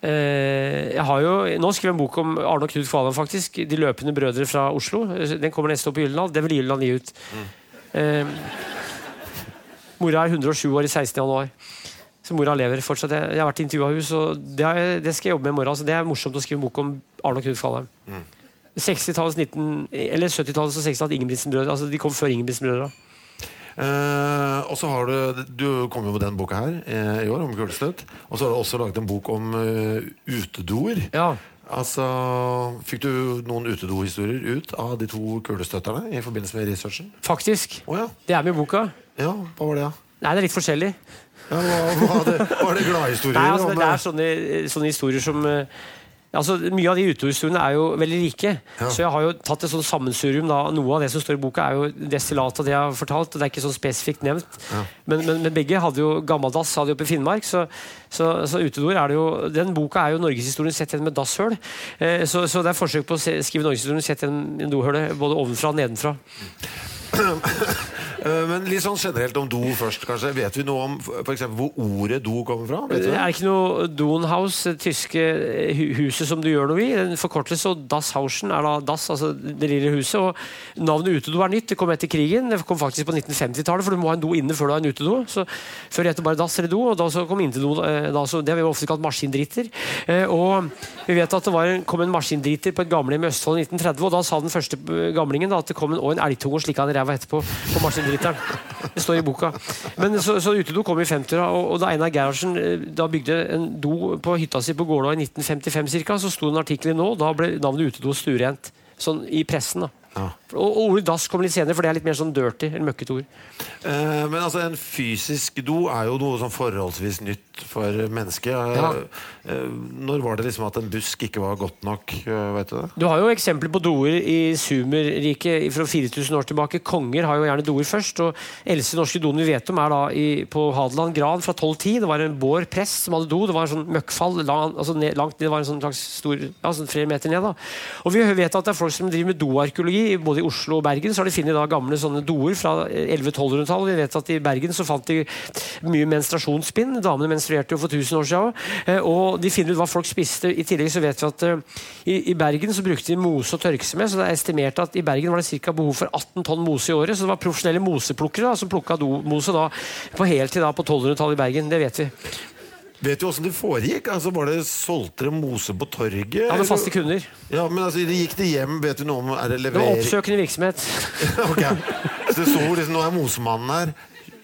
Eh, jeg har jo nå skrevet en bok om Arne og Knut Kvalheim, faktisk. De løpende brødre fra Oslo. Den kommer neste år på Gyldendal. Det vil Gyldendal gi ut. Eh, mora er 107 år i 16. januar. Så mora lever fortsatt. Jeg, jeg har vært intervjua henne, så det, er, det skal jeg jobbe med i morgen. Så det er morsomt å skrive en bok om Arne og Knut Kvalheim. 60-tallets 19, eller 70-tallets og 60-tallets Ingebrigtsen-brødre. Altså, de kom før Ingebrigtsen-brødra. Eh, og så har du Du kom jo med den boka her eh, i år, om kulestøt. Og så har du også laget en bok om eh, utedoer. Ja. Altså, Fikk du noen utedohistorier ut av de to kulestøtterne i forbindelse med researchen? Faktisk. Oh, ja. Det er med i boka. ja. Hva var det, da? Nei, det er litt forskjellig. Ja, hva, hva det, var det gladhistorier? Nei, altså, det, det er sånne, sånne historier som eh, Altså, Mye av de utehistoriene er jo veldig like. Så jeg har jo tatt et sånn sammensurium. da, Noe av det som står i boka, er jo destillat av det jeg har fortalt. og Det er ikke sånn spesifikt nevnt. Men, men, men begge hadde jo gammeldass hadde jo oppe i Finnmark. Så, så, så utedoer er det jo Den boka er jo norgeshistorien sett gjennom et dasshøl. Eh, så, så det er forsøk på å se, skrive norgeshistorien sett gjennom dohølet, dohøle, både ovenfra og nedenfra. eh, men litt sånn generelt om do først, kanskje. Vet vi noe om for eksempel, hvor ordet do kommer fra? Vet Det er ikke noe Donhaus, det tyske huset som du gjør noe i. En forkortelse. og Dasshausen er da Das, altså det lille huset. Og navnet utedo er nytt. Det kom etter krigen. Det kom faktisk på 1950-tallet, for du må ha en do inne før du har en utedo. Så Før het det bare dass eller do, og da så kom intedo. eh, Da, så det har vi ofte kalt maskindriter. Eh, Og vi vet at det en, kom en maskindriter på et gamlehjem i Østfold i 1930, og da sa den første eh, gamlingen da, at det kom en, og en elgtunge og slikka i ræva etterpå på maskindriteren. Det står i boka. Men så, så utedo kom i 50-åra, og, og da Einar Gerhardsen eh, da bygde en do på hytta si på Gålå i 1955 cirka, så sto en artikkel i Nå, da ble navnet utedo stuerent. Sånn i pressen, da. Ja. Og, ordet dass kommer litt senere, for det er litt mer sånn dirty. eller møkket ord. Eh, men altså, en fysisk do er jo noe sånn forholdsvis nytt for mennesket. Eh, Ja. eh, når var det liksom at en busk ikke var godt nok? eh, vet du det? Du har jo eksempler på doer i Sumerriket fra 4000 år tilbake. Konger har jo gjerne doer først. og Eldste norske doen vi vet om, er da i, på Hadeland gran fra 1210. Det var en Bård prest som hadde do. Det var en sånn møkkfall lang, altså ned, langt ned. Det var en sånn slags stor, ja, sånn flere meter ned. da. Og vi vet at det er folk som driver med doarkeologi. Både i Oslo og Bergen så har de funnet gamle sånne doer fra 1100-1200-tallet. Vi vet at i Bergen så fant de mye menstruasjonsspinn. Damene menstruerte jo for 1000 år siden. Eh, Og de finner ut hva folk spiste. I tillegg så vet vi at eh, i Bergen så brukte de mose og tørke seg med. Så det er estimert at i Bergen var det ca. behov for 18 tonn mose i året. Så det var profesjonelle moseplukkere da, som plukka mose da, på heltid da, på 1200-tallet i Bergen. Det vet vi. Vet du åssen det foregikk? Altså, var det Solgte dere mose på torget? Jeg hadde faste kunder. Ja, men altså, Gikk det hjem? Vet du noe om Er det Det var levering? oppsøkende virksomhet. Ok. Så det sto liksom Nå er mosemannen her.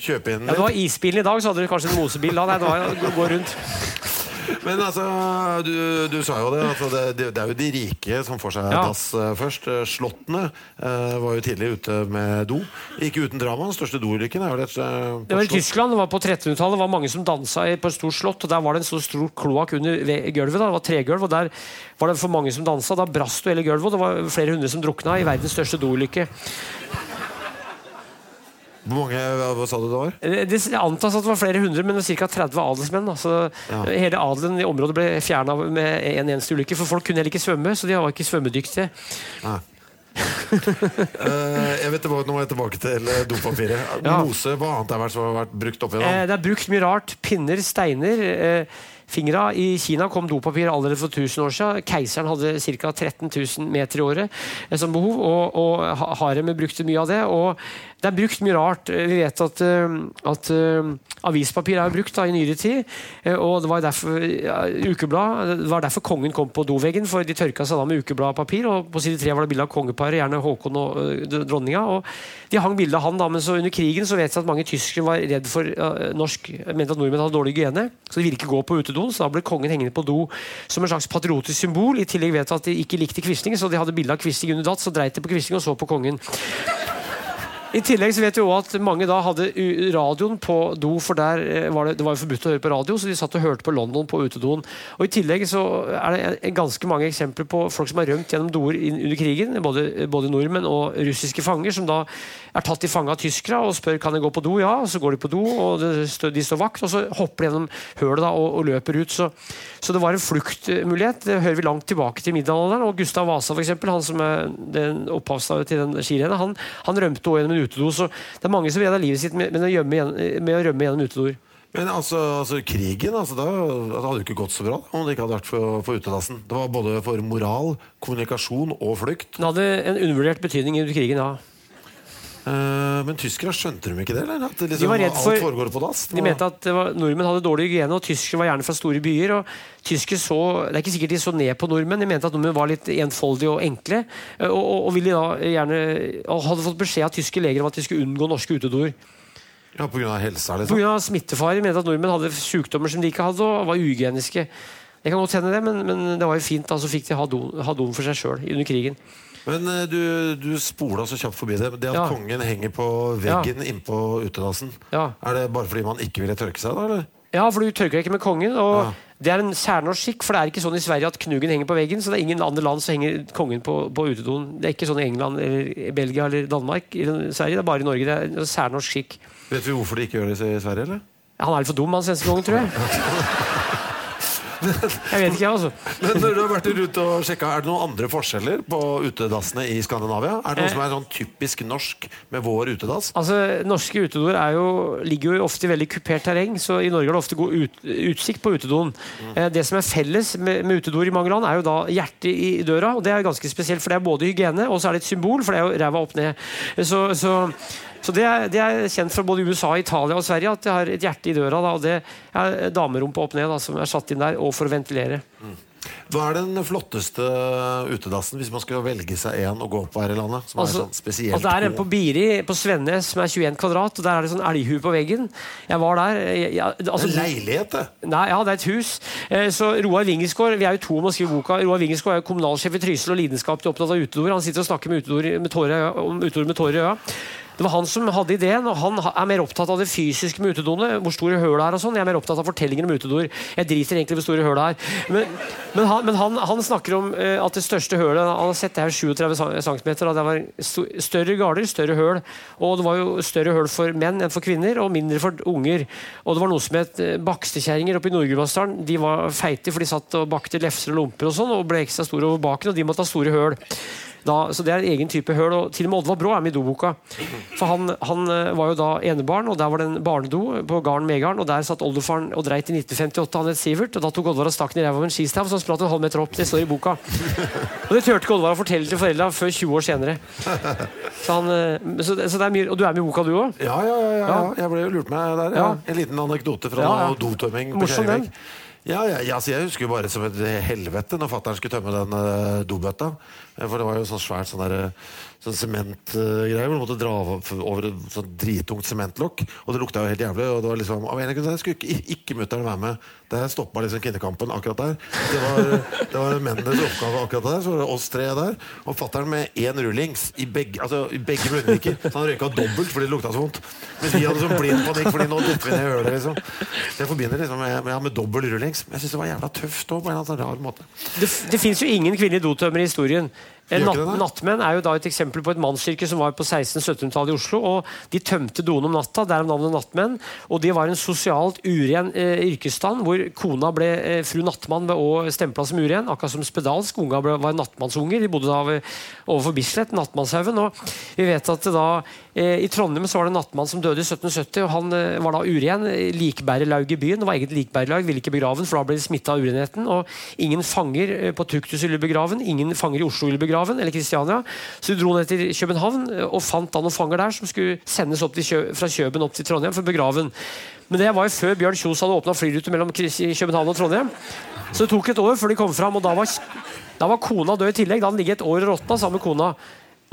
Kjøp inn Ja, det var isbilen i dag, så hadde du kanskje en mosebil da. Nei, det var å gå rundt. Men altså, du, du sa jo det, altså det, det. Det er jo de rike som får seg Ja. dass eh, først. Eh, Slottene eh, var jo tidlig ute med do. Ikke uten drama. Den største doulykken er jo et eh, Det var i. Tyskland, det var på 1300-tallet. Det var mange som dansa på et stort slott. og Der var det en så stor kloakk under gulvet. Da. Det var tregulv, og der var det for mange som dansa. Da brast jo hele gulvet, og det var flere hundre som drukna i verdens største doulykke. Hvor mange hva, sa du det var? Eh, Det antas at det var flere hundre, men ca. 30 adelsmenn. Altså, Ja. Hele adelen i området ble fjerna med en eneste ulykke. For folk kunne heller ikke svømme, så de var ikke svømmedyktige. Ja. uh, jeg vet tilbake, nå må jeg tilbake til eh, dopapiret. Ja. Mose, hva annet har vært, som har vært brukt oppi Eh, da? det er brukt mye rart. Pinner, steiner. Uh, fingra. I Kina kom dopapir allerede for 1000 år siden. Keiseren hadde ca. 13 000 meter i året eh, som behov, og, og haremet brukte mye av det. Og det er brukt mye rart. Eh, Vi vet at, eh, at eh, avispapir er brukt da, i nyere tid. Og det var derfor ja, ukeblad, det var derfor kongen kom på doveggen, for de tørka seg da med ukebladpapir. Og på side tre var det bilde av kongeparet, gjerne Håkon og eh, dronninga. Og de hang bilde av han, da, men så under krigen så vet jeg at mange tyskere var redd for eh, norsk mente at nordmenn hadde dårlig hygiene, så de ville ikke gå på utedoen. Så da ble kongen hengende på do som en slags patriotisk symbol. I tillegg vet jeg at de ikke likte Quisling, så de hadde bilde av Quisling under datt, så dreit de på Quisling og så på kongen. I tillegg så vet vi også at mange da hadde radioen på do, for der eh, var det, det var jo forbudt å høre på radio, så de satt og hørte på London på utedoen. Og I tillegg så er det ganske mange eksempler på folk som har rømt gjennom doer under krigen. Både, både nordmenn og russiske fanger, som da er tatt til fange av tyskere og spør kan jeg gå på do. Ja, så går de på do, og de står vakt, og så hopper de gjennom hølet da, og, og løper ut. Så, så det var en fluktmulighet. Det hører vi langt tilbake til middelalderen. Og Gustav Vasa, for eksempel, han som er den opphavsstedet til den skirennet, han, han rømte også gjennom en utedo. Så det er mange som redder livet sitt med, med, å gjemme med å rømme gjennom utedoer. Men altså, altså krigen altså, da, det hadde jo ikke gått så bra om det ikke hadde vært for, for utedassen. Det var både for moral, kommunikasjon og flukt. Den hadde en undervurdert betydning under krigen, ja. Eh, men tyskere skjønte de ikke det? eller? At liksom, De var redd for- alt på dass? De mente at det var, nordmenn hadde dårlig hygiene, og tyskere var gjerne fra store byer. og tyskere så, Det er ikke sikkert de så ned på nordmenn, de mente at nordmenn var litt enfoldige og enkle. Og, og, og ville da gjerne, og hadde fått beskjed av tyske leger om at de skulle unngå norske utedoer. Ja, av helsa, liksom? Pga. smittefare. De mente at nordmenn hadde sykdommer som de ikke hadde, og var uhygieniske. Det kan godt hende det, men, men det var jo fint. Da, så fikk de ha doen, ha for seg sjøl under krigen. Men eh, du, du spola så kjapt forbi det. Det at Ja. kongen henger på veggen innpå utedassen, Ja. er det bare fordi man ikke ville tørke seg da, eller? Ja, for du tørker deg ikke med kongen. Og Ja. Det er en særnorsk skikk, for det er ikke sånn i Sverige at knugen henger på veggen. Så det er ingen andre land som henger kongen på, på utedoen. Det er ikke sånn i England eller i Belgia eller Danmark. Eller Sverige, Det er bare i Norge. Det er en særnorsk skikk. Vet vi hvorfor de ikke gjør det i Sverige, eller? Han er litt for dum, han svenske kongen, tror jeg. Jeg vet ikke, altså. Men når du har vært rundt og sjekka, Er det noen andre forskjeller på utedassene i Skandinavia? Er det noe Eh. som er sånn typisk norsk med vår utedass? Altså, Norske utedoer er jo, ligger jo ofte i veldig kupert terreng, så i Norge er det ofte god ut, utsikt på utedoen. Mm. det som er felles med, med utedoer i mange land, er jo da hjertet i døra. og Det er ganske spesielt, for det er både hygiene og så er det et symbol, for det er jo ræva opp ned. Så, så, så det, er, det er kjent fra både USA, Italia og Sverige at det har et hjerte i døra. Da, og det er damerumpa opp ned da, som er satt inn der, og for å ventilere. Hva er den flotteste utedassen hvis man skal velge seg en å gå på her i landet? Som Altså, er sånn spesielt altså det er en på? Biri på Svennes som er 21 kvadrat. og Der er det sånn elghue på veggen. Jeg var der. Jeg, jeg, altså, en leilighet, det! Nei, ja, det er et hus. Eh, Så Roar Wingesgaard, Vi er jo to om å skrive boka. Roar Wingesgaard er jo kommunalsjef i Trysil og lidenskapelig opptatt av utedoer. Han sitter og snakker med utedoer med tårer om utedoer med tårer i øya. Det var han som hadde ideen, og han er mer opptatt av det fysiske med utedoene. Hvor store høl er og sånn. Jeg er mer opptatt av fortellingen om utedoer. Jeg driter egentlig hvor store høl er. Men, men, han, men han, han snakker om eh, at det største hølet Han har sett det her 37 cm, og det var større garder, større høl. Og det var jo større høl for menn enn for kvinner, og mindre for unger. Og det var noe som het eh, bakstekjerringer oppe i Nord-Gudbrandsdalen. De var feite, for de satt og bakte lefser og lomper og sånn, og ble ekstra store over baken, og de måtte ha store høl. Da, så det er en egen type høl. og Til og med Oddvar Brå er med i doboka. For han, han eh, var jo da enebarn, og der var det en barnedo på gården Megarden. Og der satt oldefaren og dreit i 1958. Han het Sivert. Og da tok Oddvar og stakk den i ræva med en skistav, han spratt en halv meter opp. Det står i boka. Og det turte ikke Oddvar å fortelle til foreldra før 20 år senere. Så, han, eh, så, så det er mye, Og du er med i boka, du òg? Ja, ja, ja, ja. Jeg ble jo lurt med der. Ja. En liten anekdote fra Ja, ja. Dotømming. Ja, ja, ja, altså jeg husker jo bare som et helvete når fattern skulle tømme den uh, dobøtta. For det var jo sånn svært sånn der, eh, sånn sementgreier hvor du måtte dra over, et sånn drittungt sementlokk. Og det lukta jo helt jævlig. Og det var liksom, av en grunn skulle ikke, ikke mutter'n være med. Det stoppa liksom kvinnekampen akkurat der. Det var, det var mennenes oppgave akkurat der. Så var det oss tre der. Og fatter'n med én rullings i begge, altså, begge munnviker. Så han røyka dobbelt fordi det lukta så vondt. Mens vi hadde sånn blind panikk fordi nå detter vi ned i hølet. Liksom. Så jeg forbinder liksom med, med, med dobbel rullings. Men jeg syns det var jævla tøft òg, på en eller annen sånn rar måte. Det, det fins jo ingen kvinnelige dotømmer i historien. Natt, nattmenn er jo da et eksempel på et mannskirke som var på 1600-1700-tallet i Oslo. og De tømte doene om natta, derav navnet nattmenn. Og Det var en sosialt uren eh, yrkesstand, hvor kona ble eh, fru nattmann ved å stempla som uren. Akkurat som spedalsk. Unga ble, var nattmannsunger. De bodde da ved, overfor Bislett, Nattmannshaugen. Og vi vet at det da i Trondheim så var det en nattmann som døde i 1770, og han eh, var da uren. Likbærerlaug i byen. Det var eget likbærerlag, ville ikke begrave ham, for da ble de smitta av urenheten. Og ingen fanger eh, på Tuktus ville begrave ham, ingen fanger i Oslo ville begrave ham, eller Kristiania. Så de dro ned til København eh, og fant da noen fanger der som skulle sendes Kjø fra Kjøben opp til Trondheim for å begrave ham. Men det var jo før Bjørn Kjos hadde åpna flyruter mellom København og Trondheim. Så det tok et år før de kom fram, og da var, da var kona død i tillegg. Da han ligget et år og råtna sammen med kona.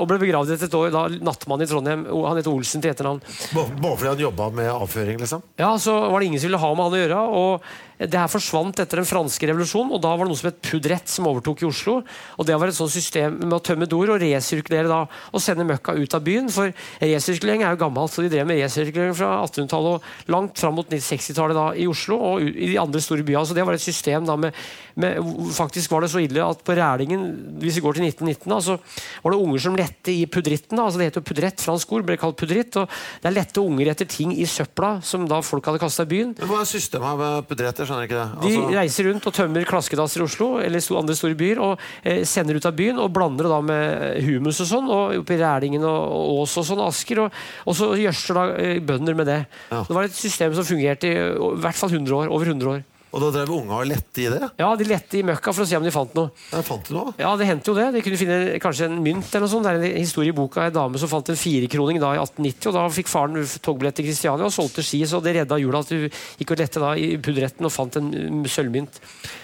Og ble begravd etter et år. Da Nattmann i Trondheim. Han het Olsen til etternavn. Bare fordi han jobba med avføring, liksom. Ja, så var det ingen som ville ha med han å gjøre. og Det her forsvant etter den franske revolusjonen, og da var det noe som het pudrett som overtok i Oslo. og Det var et sånt system med å tømme doer og resirkulere da, og sende møkka ut av byen. For resirkulering er jo gammelt, så de drev med resirkulering fra 1800-tallet og langt fram mot 60-tallet da i Oslo og i de andre store byene. Så det var et system da med, med Faktisk var det så ille at på Rælingen, hvis vi går til 1919, da, så var det unger som lette i pudritten. da, altså Det heter jo pudrett, fransk ord, ble kalt pudritt. og Det er lette unger etter ting i søpla som da folk hadde kasta i byen. Hva er systemet med pudrett? Jeg skjønner ikke det. De Altså, reiser rundt og tømmer klaskedasser i Oslo eller andre store byer og eh, sender ut av byen og blander det da med humus og sånn, og oppi Rælingen og, og Ås og sånn, Asker, og, og så gjødsler da eh, bønder med det. Ja. Det var et system som fungerte i, i hvert fall 100 år, over 100 år. Og da drev unga og lette i det? Ja, De lette i møkka for å se om de fant noe. Der fant de noe? Ja, det hendte jo det. De kunne finne kanskje en mynt eller noe sånt. Det er en historie i boka en dame som fant en firekroning da i 1890, og da fikk faren togbillett til Kristiania og solgte ski, så det redda jula at du gikk og lette da i pudretten og fant en mm, sølvmynt.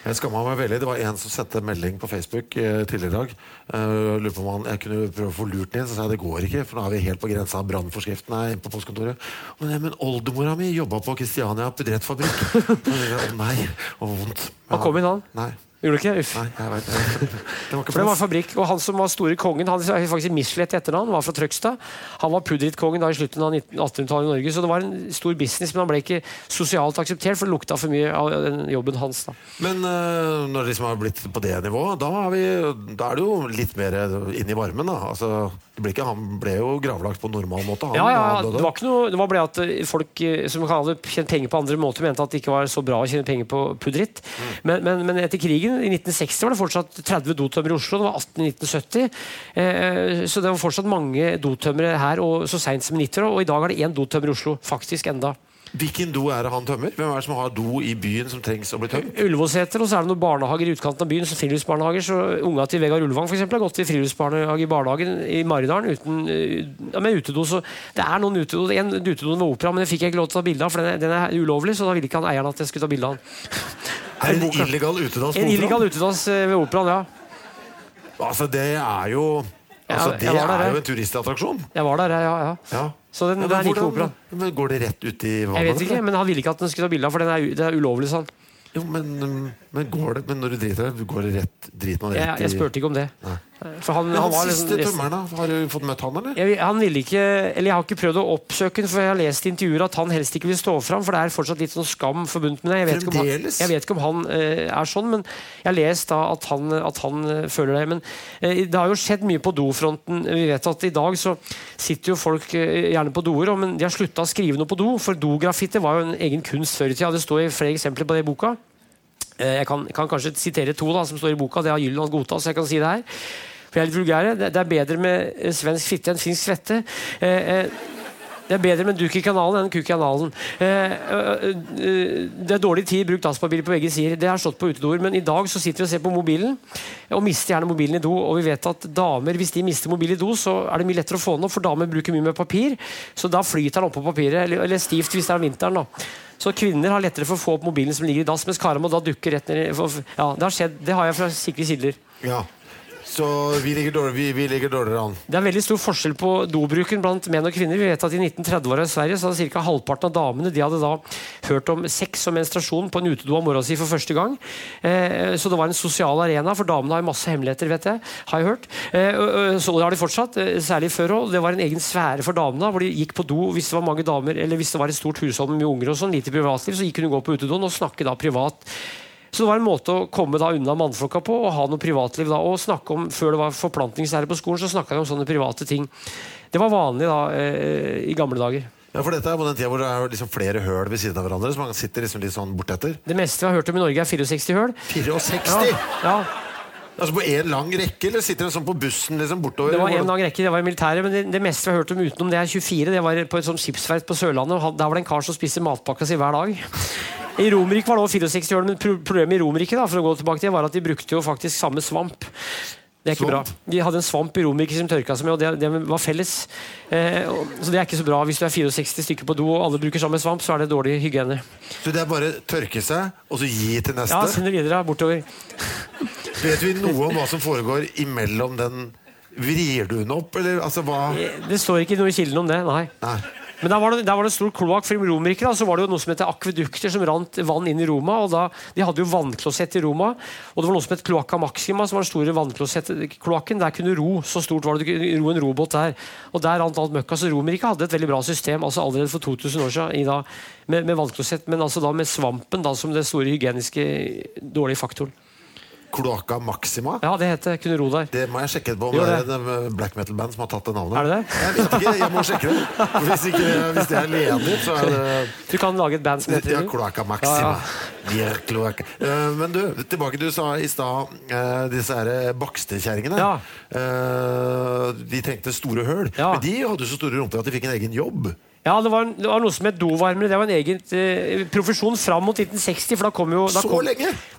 Jeg skamma meg veldig. Det var en som sendte melding på Facebook eh, tidligere i dag. Uh, lurer på om han, jeg kunne prøve å få lurt den inn, så sa jeg det går ikke, for nå er vi helt på grensa av brannforskriften her på postkontoret. Men, men oldemora mi jobba på Kristiania pudrettfabrikk. Nei, å vondt. Han kom inn, han. Nei. Gjorde du ikke? Uff. Nei, jeg vet det. Det var ikke For det var fabrikk, og Han som var store kongen, han er faktisk Michelet i etternavn, var fra Trøgstad. Han var pudrittkongen da i slutten av 19- 1800-tallet i Norge, så det var en stor business, men han ble ikke sosialt akseptert, for det lukta for mye av den jobben hans. da. Men uh, når det liksom har blitt på det nivået, da er, vi, da er det jo litt mer inn i varmen. da. Altså, det ble ikke, han ble jo gravlagt på normal måte. Han, Ja, ja, han. Det var ikke noe, det var bare at eh, folk eh, som hadde tjent penger på andre måter, mente at det ikke var så bra å tjene penger på pudritt. Mm. Men, men, men etter krigen, i 1960, var det fortsatt 30 dotømmere i Oslo. Det var 18 i 1970. Eh, så det var fortsatt mange dotømmere her, og så seint som i 90 Og i dag er det én dotømmer i Oslo. Faktisk enda. Hvilken do er det han tømmer? Hvem er det som har do i byen som trengs å bli tømt? Ullevålseter, og så er det noen barnehager i utkanten av byen. som friluftsbarnehager, så Unga til Vegard Ulvang for eksempel, har gått i friluftsbarnehage i barnehagen i Maridalen uten, eh, med utedo. så Det er noen utedo. En utedo med opera, men den fikk jeg ikke lov til å ta bilde av, for den er, den er ulovlig, så da ville ikke han eieren at jeg skulle ta bilde av den. Det en illegal utedass En illegal utedass eh, ved operaen, ja. Altså, det er jo Altså, det der, er jo en turistattraksjon. Jeg var der, ja. ja. Ja. Så den, Ja, den er operaen. Men går det rett ut i vannet? Jeg vet ikke, men han ville ikke at den skulle ta bilde av, for den er, det er ulovlig, sånn. Jo, men, men går det Men når du driter deg, går det rett Driter man Jeg, i jeg spurte ikke om det. For han, han var siste liksom tømmeren, da? Har du fått møtt han, eller? jeg, han ville ikke, eller jeg har ikke prøvd å oppsøke den, for jeg har lest i intervjuer at han helst ikke vil stå fram, for det er fortsatt litt sånn skam forbundet med det. Jeg vet, ikke om han, jeg vet ikke om han uh, er sånn, men jeg har lest da at han, at han uh, føler det. Men uh, det har jo skjedd mye på dofronten. Vi vet at i dag så sitter jo folk gjerne på doer, men de har slutta å skrive noe på do, for dograffiti var jo en egen kunst før i tida. Det står i flere eksempler på det i boka. Eh, Jeg kan, kan kanskje sitere to da, som står i boka. Det har Gyldendal godta, så jeg kan si det her. For jeg er litt vulgære. Det, er bedre med eh, svensk fitte enn finsk svette. Eh, eh, det er bedre med duk i kanalen enn kuk i analen. Eh, eh, det er dårlig tid bruk dasspapir på begge sider. Det har stått på utedoer, men i dag så sitter vi og ser på mobilen, og mister gjerne mobilen i do. Og vi vet at damer, hvis de mister mobil i do, så er det mye lettere å få den opp, for damer bruker mye mer papir. Så da flyter den oppå papiret, eller, eller stivt hvis det er om vinteren. da. Så kvinner har lettere for å få opp mobilen som ligger i dass, mens karer må da dukke rett ned i Ja, det har skjedd. Det har jeg fra sikre kilder. Ja. Så vi ligger, dårlig, vi, dårligere an. Det er veldig stor forskjell på dobruken blant menn og kvinner. Vi vet at I 1930-åra i Sverige så hadde ca. halvparten av damene de hadde da hørt om sex og menstruasjon på en utedo av mora si for første gang. Eh, så det var en sosial arena, for damene har masse hemmeligheter, vet jeg. har jeg hørt. Eh, så det har de fortsatt, eh, særlig før òg. Det var en egen sfære for damene, hvor de gikk på do hvis det var mange damer, eller hvis det var et stort hushold med mye unger og sånn, lite privatliv, så gikk hun gå på utedoen og snakke da privat. Så det var en måte å komme da unna mannflokka på og ha noe privatliv. da, og snakke om, Før det var forplantningslære på skolen, så snakka de om sånne private ting. Det var vanlig da eh, i gamle dager. Ja, for dette er på den tida hvor det er liksom flere høl ved siden av hverandre, så man sitter liksom litt sånn bortetter. Det meste vi har hørt om i Norge, er 64 høl. 64! Ja, Altså på én lang rekke, eller sitter en sånn på bussen liksom bortover? Det var en lang rekke, det var i militæret, men det, det meste vi har hørt om utenom det er 24. Det var på et sånt skipsverft på Sørlandet. og Der var det en kar som spiste matpakka si hver dag. I Romerike var det også 64 år, men problemet i Romerike da, for å gå tilbake til, var at de brukte jo faktisk samme svamp. Det er ikke Svamp? bra. De hadde en svamp i Romerike som tørka seg med, og det, det var felles. Eh, så det er ikke så bra. Hvis du er 64 stykker på do og alle bruker samme svamp, så er det dårlig hygiene. Så det er bare tørke seg, og så gi til neste? Ja, send det videre bortover. Vet vi noe om hva som foregår imellom den Vrir du den opp, eller altså hva Det står ikke noe i kilden om det, nei. Nei. Men der var det, der var det stor kloakk. For i Romerike da, så var det jo noe som heter akvedukter, som rant vann inn i Roma. og da, De hadde jo vannklosett i Roma. Og det var noe som het kloakka Maxima, som var den store vannkloakken. Der kunne ro. Så stort var det du kunne ro en robåt der. Og der rant alt møkka. Så Romerike hadde et veldig bra system altså allerede for 2000 år siden da, med, med vannklosett, men altså da med svampen da, som den store hygieniske dårlige faktoren. Cloaca Maxima? Ja, det heter det. Kunne ro der. Det må jeg sjekke på om jo, det er det. en eh, black metal-band som har tatt det navnet. Er det det? Jeg vet ikke, jeg må sjekke det. Hvis, ikke, hvis det er ledig, så er det Du kan lage et band som heter Ja, Kloakka Maxima. Ja, ja. Eh, Men du, tilbake du sa i stad eh, disse her Bakstad-kjerringene. Ja. De trengte store høl. Ja. Men de hadde så store rumper at de fikk en egen jobb. Ja, det var, det var noe som het dovarmere. Det var en egen eh, profesjon fram mot 1960. For da kom jo, da kom.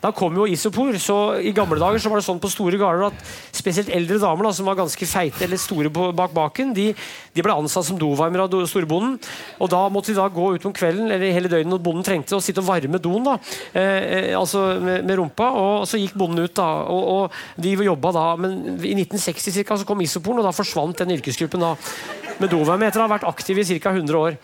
Da kom jo isopor. Så I gamle dager så var det sånn på store gårder at spesielt eldre damer da, som var ganske feite eller store bak baken, de, de ble ansatt som dovarmere av do- storbonden. Og da måtte de da gå ut om kvelden eller hele døgnet når bonden trengte å sitte og varme doen. da, eh, eh, altså med, med rumpa. Og så gikk bonden ut, da. Og, og de jobba da. Men i 1960 cirka, så kom isoporen, og da forsvant den yrkesgruppen da med dovarmere ha vært aktiv i ca. 100 år.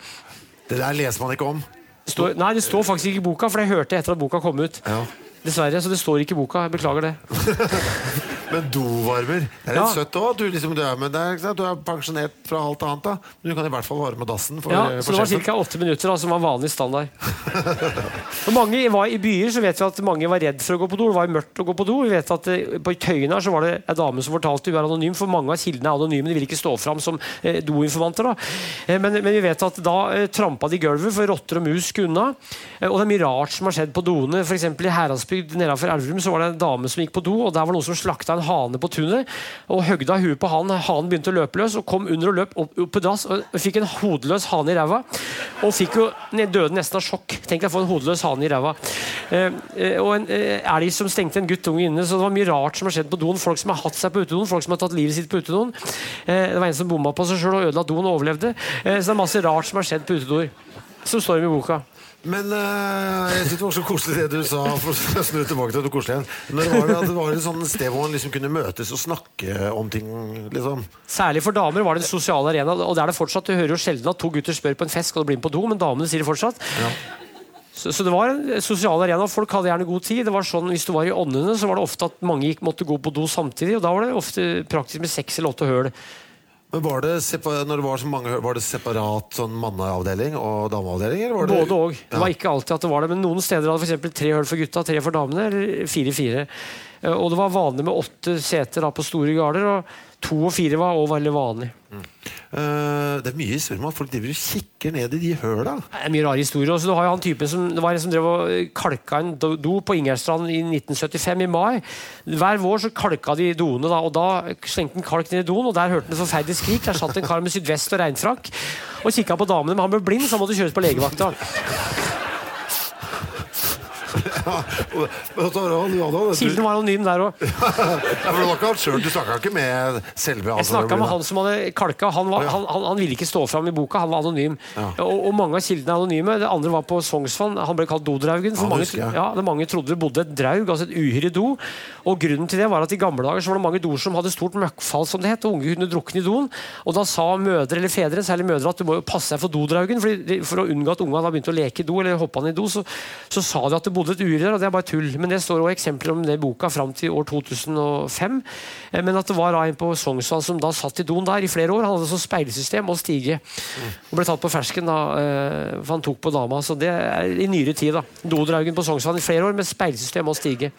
Det der leser man ikke om. Står, nei, det står faktisk ikke i boka, for jeg hørte etter at boka kom ut. Ja. Dessverre, så det står ikke i boka. Jeg beklager det. Men dovarmer Det er litt søtt òg. Du, liksom, du, er med du er pensjonert fra alt annet. da Men du kan i hvert fall varme dassen for, Ja, så det var ca. åtte minutter da, som var vanlig standard. Når mange var I byer så vet vi at mange var redd for å gå på do. Det var mørkt å gå på do. Vi vet at eh, På Tøyen her så var det en dame som fortalte hun er anonym, for mange av kildene er anonyme. De vil ikke stå fram som eh, doinformanter. da. Eh, men, men vi vet at da eh, trampa de gulvet for rotter og mus skulle unna. Eh, og det er mye rart som har skjedd på doene. Eksempel I Heradsbygd nedenfor Elverum så var det en dame som gikk på do, og der var noen som slakta en hane på tunet. Og høgde av huet på han. Hanen begynte å løpe løs og kom under og løp opp, opp på dass og fikk en hodeløs hane i ræva. Og fikk jo døde nesten av sjokk. Tenk deg å få en hodeløs hane i ræva. Eh, eh, og en eh, elg som stengte en guttunge inne. Så det var mye rart som har skjedd på doen. Folk som har hatt seg på utedoen, folk som har tatt livet sitt på utedoen. Eh, det var en som bomma på seg sjøl og ødela doen og overlevde. Eh, så det er masse rart som har skjedd på utedoer. Som står i boka. Men uh, jeg synes det var så koselig det du sa. For å snu tilbake til det koselige. Når det var det at det var et sånt sted hvor man liksom kunne møtes og snakke om ting. liksom Særlig for damer var det en sosial arena. Og det er det fortsatt. Du hører jo sjelden at to gutter spør på en fest skal du bli med på do, men damene sier det fortsatt. Så, så det var en sosial arena. Folk hadde gjerne god tid. Det var sånn, Hvis du var i Åndene, så var det ofte at mange gikk, måtte gå på do samtidig. Og da var det ofte praktisk med seks eller åtte høl. Men var det, når det var så mange, var det separat sånn manneavdeling og dameavdeling? det- Både òg. Det Ja. var ikke alltid at det var det, men noen steder hadde f.eks. tre hull for gutta, tre for damene, eller fire-fire. Eh, Og det var vanlig med åtte seter da, på store garder, og to og fire var òg veldig vanlig. Eh, det er mye historier om at folk driver og kikker ned i de høla. Det er mye rare historier. Også, du har jo han typen som, det var en som drev og kalka en do på Ingerstrand i 1975 i mai. Hver vår så kalka de doene, da, og da slengte han kalk ned i doen, og der hørte han et forferdelig skrik. Der satt en kar med sydvest og regnfrakk og kikka på damene, men han ble blind, så han måtte kjøres på legevakta. Kilden var anonym der òg. Ja, for det var ikke han selv, Du snakka ikke med selve Jeg snakka med han som hadde kalka. Han, var, han, han, han ville ikke stå fram i boka, han var anonym. Ja. Og, og mange av kildene er anonyme. Det andre var på Sognsvann. Han ble kalt Dodraugen. For Ja, mange, ja, det mange trodde det bodde et draug, altså et uhyre do. Og grunnen til det var at i gamle dager så var det mange doer som hadde stort møkkfall, som det het, og unge kunne drukne i doen. Og da sa mødre eller fedre, særlig mødre, at du må jo passe deg for Dodraugen. fordi For å unngå at ungene da begynte å leke i do, eller hoppa ned i do, så, så sa de at det bodde et uhyre der, og det er bare tull. Men det står også eksempler om det i boka fram til år 2005. Eh, Men at det var en på Sognsvann som da satt i doen der i flere år. Han hadde sånn speilsystem og stige. Og ble tatt på fersken da, eh, for han tok på dama. Så det er i nyere tid. da. Dodraugen på Sognsvann i flere år med speilsystem og stige.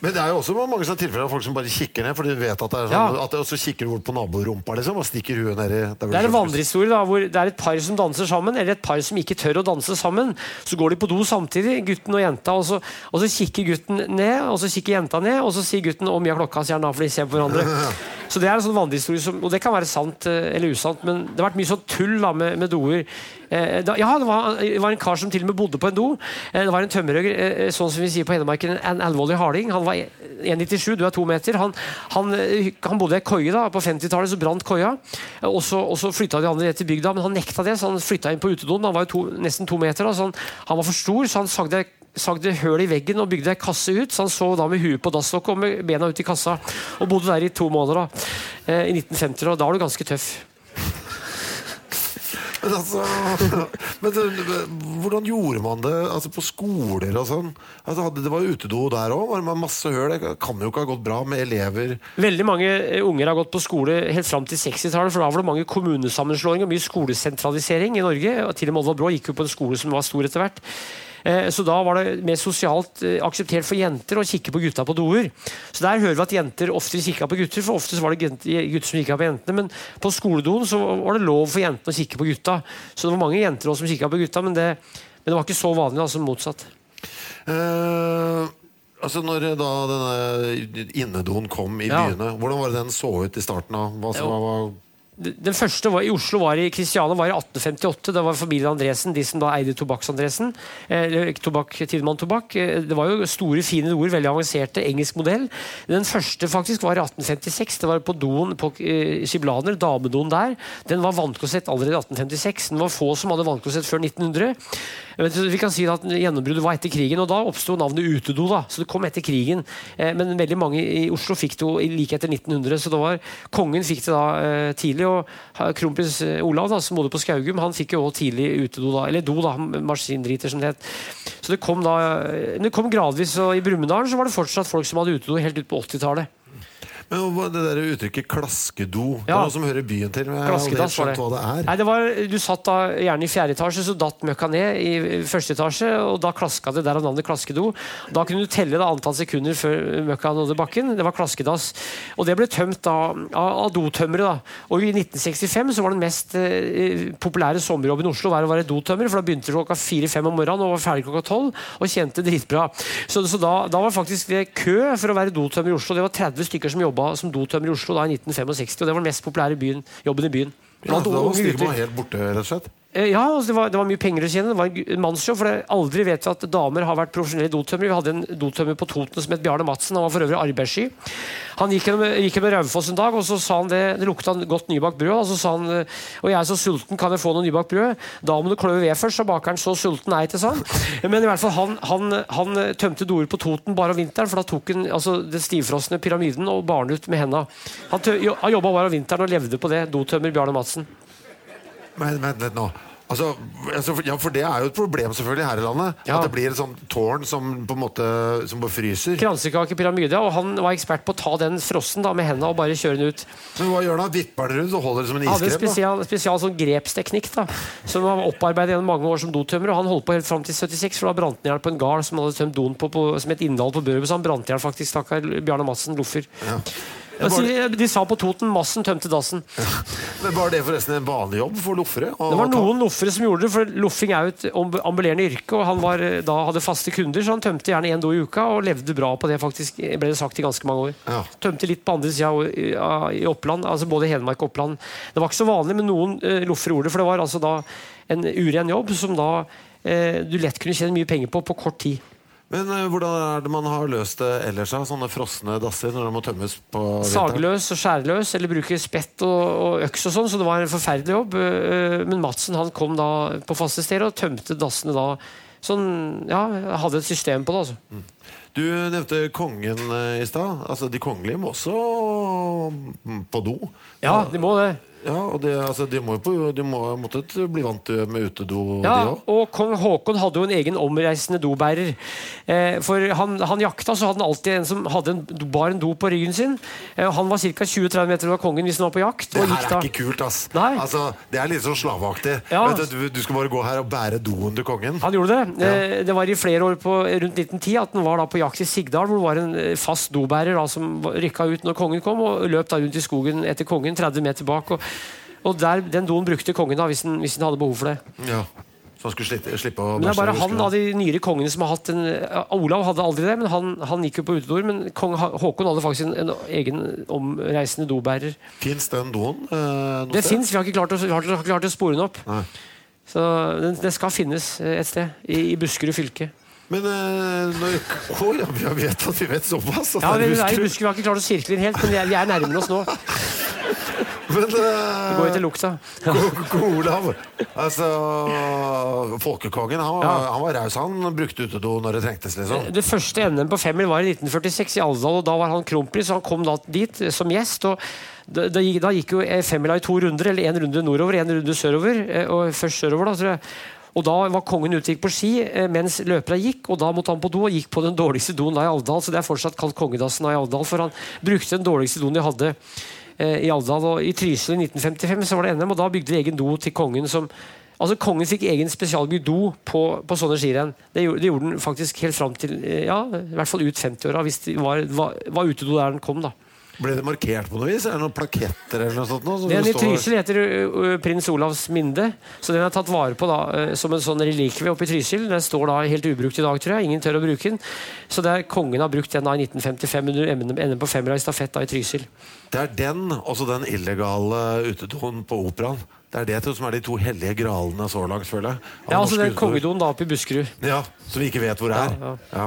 Men det er jo også mange sånne tilfeller av folk som bare kikker ned, for de vet at det er sånn, Ja. at det også kikker bort på naborumpa liksom, og stikker huet nedi Det er en vandrehistorie da, hvor det er et par som danser sammen, eller et par som ikke tør å danse sammen. Så går de på do samtidig, gutten og jenta, og så, og så kikker gutten ned, og så kikker jenta ned, og så sier gutten 'Å, mye av klokka', sier han da, for de ser på hverandre. Så det er en sånn vandrehistorie, som, og det kan være sant eh, eller usant, men det har vært mye sånn tull da, med, med doer. Eh, da, ja, det var, det var en kar som til og med bodde på en do. Eh, det var en tømmerhugger, eh, sånn som vi sier på Hedmarken, en alvorlig harding. Han var 1,97, du er to meter. Han, han, eh, han bodde i ei koie da, på 50-tallet, så brant koia. Eh, Og så, og så flytta de andre ned til bygda, men han nekta det, så han flytta inn på utedoen. Han var jo to, nesten to meter, da, så han, han var for stor, så han sagde sagde høl i veggen og bygde ei kasse ut. Så han sov da med huet på dasslokket og med bena ut i kassa. Og bodde der i to måneder da, eh, i 1950. Og da var du ganske tøff. Men altså men Hvordan gjorde man det altså på skoler og sånn? Altså, det var utedo der òg. Var det masse høl? Det kan jo ikke ha gått bra med elever. Veldig mange eh, unger har gått på skole helt fram til 60-tallet, for da var det mange kommunesammenslåinger og mye skolesentralisering i Norge. Og til og med Oddvar Brå gikk jo på en skole som var stor etter hvert. Eh, Så da var det mer sosialt eh, akseptert for jenter å kikke på gutta på doer. Så der hører vi at jenter oftere kikka på gutter, for ofte var det gutter som kikka på jentene. Men på skoledoen så var det lov for jentene å kikke på gutta. Så det var mange jenter også som kikka på gutta, men det, men det var ikke så vanlig altså motsatt. Uh... altså Når da denne innedoen kom i Ja. byene, hvordan var det den så ut i starten? av? Hva som var, Den første var i Oslo var i Kristiania var i 1858. Det var familien Andresen, de som da eide Tobakks-Andresen. Eh, tobakk, Tobakk. Eh, det var jo store, fine ord, veldig avanserte, engelsk modell. Den første faktisk var i 1856. Det var på doen på eh, Skiblaner, damedoen der. Den var vannklosett allerede i 1856. Den var få som hadde vannklosett før 1900. Men vi kan si at Gjennombruddet var etter krigen, og da oppsto navnet utedo. da, så det kom etter krigen. Eh, men veldig mange i Oslo fikk det jo like etter 1900. så det var, Kongen fikk det da tidlig, ha- kronprins eh, Olav, da, som bodde på Skaugum, han fikk jo også tidlig utedo. da, Eller do, da, maskindriter som det het. Så det kom da, eh, det kom gradvis, og i Brumunddal var det fortsatt folk som hadde utedo helt ut på 80-tallet. Men Det der uttrykket 'klaskedo' Det Ja. er noe som hører byen til. Men jeg har aldri helt Klaskedass var skjønt hva det er. Nei, det var, du satt da gjerne i fjerde etasje, så datt møkka ned i første etasje, og da klaska det der av navnet klaskedo. Da kunne du telle da antall sekunder før møkka nådde bakken. Det var klaskedass. Og det ble tømt da av, av dotømmere. da. Og i 1965 så var den mest eh, populære sommerjobben i Oslo var å være dotømmer, for da begynte du klokka fire-fem om morgenen og var ferdig klokka tolv, og tjente dritbra. Så, så da, da var faktisk det kø for å være dotømmer i Oslo. Det var 30 stykker som jobba som dotømmer i Oslo da i 1965, og det var den mest populære byen, jobben i byen. Ja, da var man helt borte, rett og slett. Eh, Ja, altså det, var, det var mye penger å tjene. Det var en mannsjobb. For det, aldri vet vi at damer har vært profesjonelle dotømmere. Vi hadde en dotømmer på Toten som het Bjarne Madsen. Han var for øvrig arbeidssky. Han gikk gjennom, gikk gjennom Raufoss en dag, og så sa han det, det lukta godt nybakt brød. Og så sa han eh, og jeg er så sulten, kan jeg få noe nybakt brød? Da må du klø ved først, sa bakeren. Så sulten er ikke, sa han. Men i hvert fall, han, han, han eh, tømte doer på Toten bare om vinteren, for da tok han altså, den stivfrosne pyramiden og bar den ut med henda. Han, tø- han jobba bare om vinteren og levde på det. Dotømmer Bjarne Madsen. Men vent litt nå. Altså, altså, ja, for det er jo et problem selvfølgelig her i landet. Ja. At det blir et sånt tårn som på en måte Som bare fryser. Kransekakepyramide, og han var ekspert på å ta den frossen da, med hendene og bare kjøre den ut. Men hva gjør han? Vipper den rundt og holder det som en Han hadde en spesial, spesial sånn grepsteknikk da, som han opparbeidet gjennom mange år som dotømmer. og Han holdt på helt fram til 76, for da brant han i hjel på en gard som hadde tømt doen på, på, som et innhold på Børud. Så han brant i hjel faktisk, stakkar Bjarne Madsen, loffer. Ja. Sier- De sa på Toten 'Massen tømte dassen'. Men Var det forresten en vanlig jobb for loffere? Det var noen loffere som gjorde det, for loffing er jo et ambulerende yrke. og Han var, eh, da hadde faste kunder, så han tømte gjerne én do i uka og levde bra på det, faktisk, ble det sagt i ganske mange år. Ja. Tømte litt på andre sida i, i Oppland, altså både Hedmark og Oppland. Det var ikke så vanlig, men noen eh, loffere gjorde det, for det var altså da en uren jobb som da eh, du lett kunne tjene mye penger på på kort tid. Men uh, hvordan er det man har løst det ellers? da? Sånne frosne dasser når de må tømmes på vinteren? Sagløs og skjærløs, eller bruke spett og, og øks og sånn, så det var en forferdelig jobb. Uh, Men Madsen han kom da på faste steder og tømte dassene da sånn Ja, hadde et system på det, altså. Du nevnte kongen i stad. Altså, de kongelige må også mm, på do. Ja, de må det. Ja, og det, altså, de må jo på, de må måttet bli vant med utedo, Ja, de òg. og kong Haakon hadde jo en egen omreisende dobærer. Eh, for han, han jakta, så hadde han alltid en som hadde en, bar en do på ryggen sin. Eh, han var ca. 20-30 meter over kongen hvis han var på jakt. Det her er da- ikke kult, ass. Altså, det er litt sånn slaveaktig. Ja. Du, du, du skal bare gå her og bære doen til kongen. Han gjorde det. Eh, Det var i flere år på rundt 1910 at han var da på jakt i Sigdal, hvor det var en eh, fast dobærer da, som rykka ut når kongen kom, og løp da rundt i skogen etter kongen 30 meter bak. Og, og der, Den doen brukte kongen da, hvis han, hvis han hadde behov for det. Ja. Så han skulle slippe, slippe å Men det er bare han av de nyere kongene som har hatt en Olav hadde aldri det, men han, han gikk jo på utedoer. Men kong Ha- Håkon hadde faktisk en, en egen omreisende dobærer. Fins den doen eh, Det fins, vi har ikke klart å, har ikke klart å spore den opp. Nei. Så den, det skal finnes eh, et sted, i, i Buskerud fylke. Men øh, når, oh, ja, vi vet at vi vet såpass. at Ja, vi, er i Buskerud. Vi har ikke klart å sirkle inn helt, men vi er, vi er nærmere oss nå. Men Det går jo til lukta. Olav Altså Folkekongen, han, Ja. han var raus. Han brukte utedo når det trengtes, liksom. Det første NM på femmil var i 1946 i Alvdal, og da var han kronprins, han kom da dit eh, som gjest. og da, da, gikk- da gikk jo eh, femmila i to runder, eller én runde nordover, én runde sørover. eh, Og først sørover, da, tror jeg. Og da var kongen ute gikk på ski eh, mens løperne gikk, og da måtte han på do og gikk på den dårligste doen da i Alvdal. Så det er fortsatt kalt kongedassen da i Alvdal, for han brukte den dårligste doen de hadde eh, i Alvdal. Og i Trysil i 1955 så var det NM, og da bygde de egen do til kongen som Altså Kongen fikk egen spesialbygd do på, på sånne skirenn. Det, det gjorde den faktisk helt fram til eh, ja, i hvert fall ut 50-åra, hvis det var, var, var utedo der den kom. da. Ble det markert på noe vis? Er det noen plaketter eller noe sånt? Noe, Den i Trysil heter ø, ø, prins Olavs minde, så den er tatt vare på da, ø, som en sånn relikvie oppe i Trysil. Den står da helt ubrukt i dag, tror jeg. Ingen tør å bruke den. Så det er kongen har brukt den da i 1955 under NM på femmila i stafett da i Trysil. Det er den, også den illegale utedoen på operaen. Det er det som er de to hellige gralene så langt, føler jeg. Ja, altså den kongedoen da oppe i Buskerud. Ja, Som vi ikke vet hvor det er. Ja, Ja.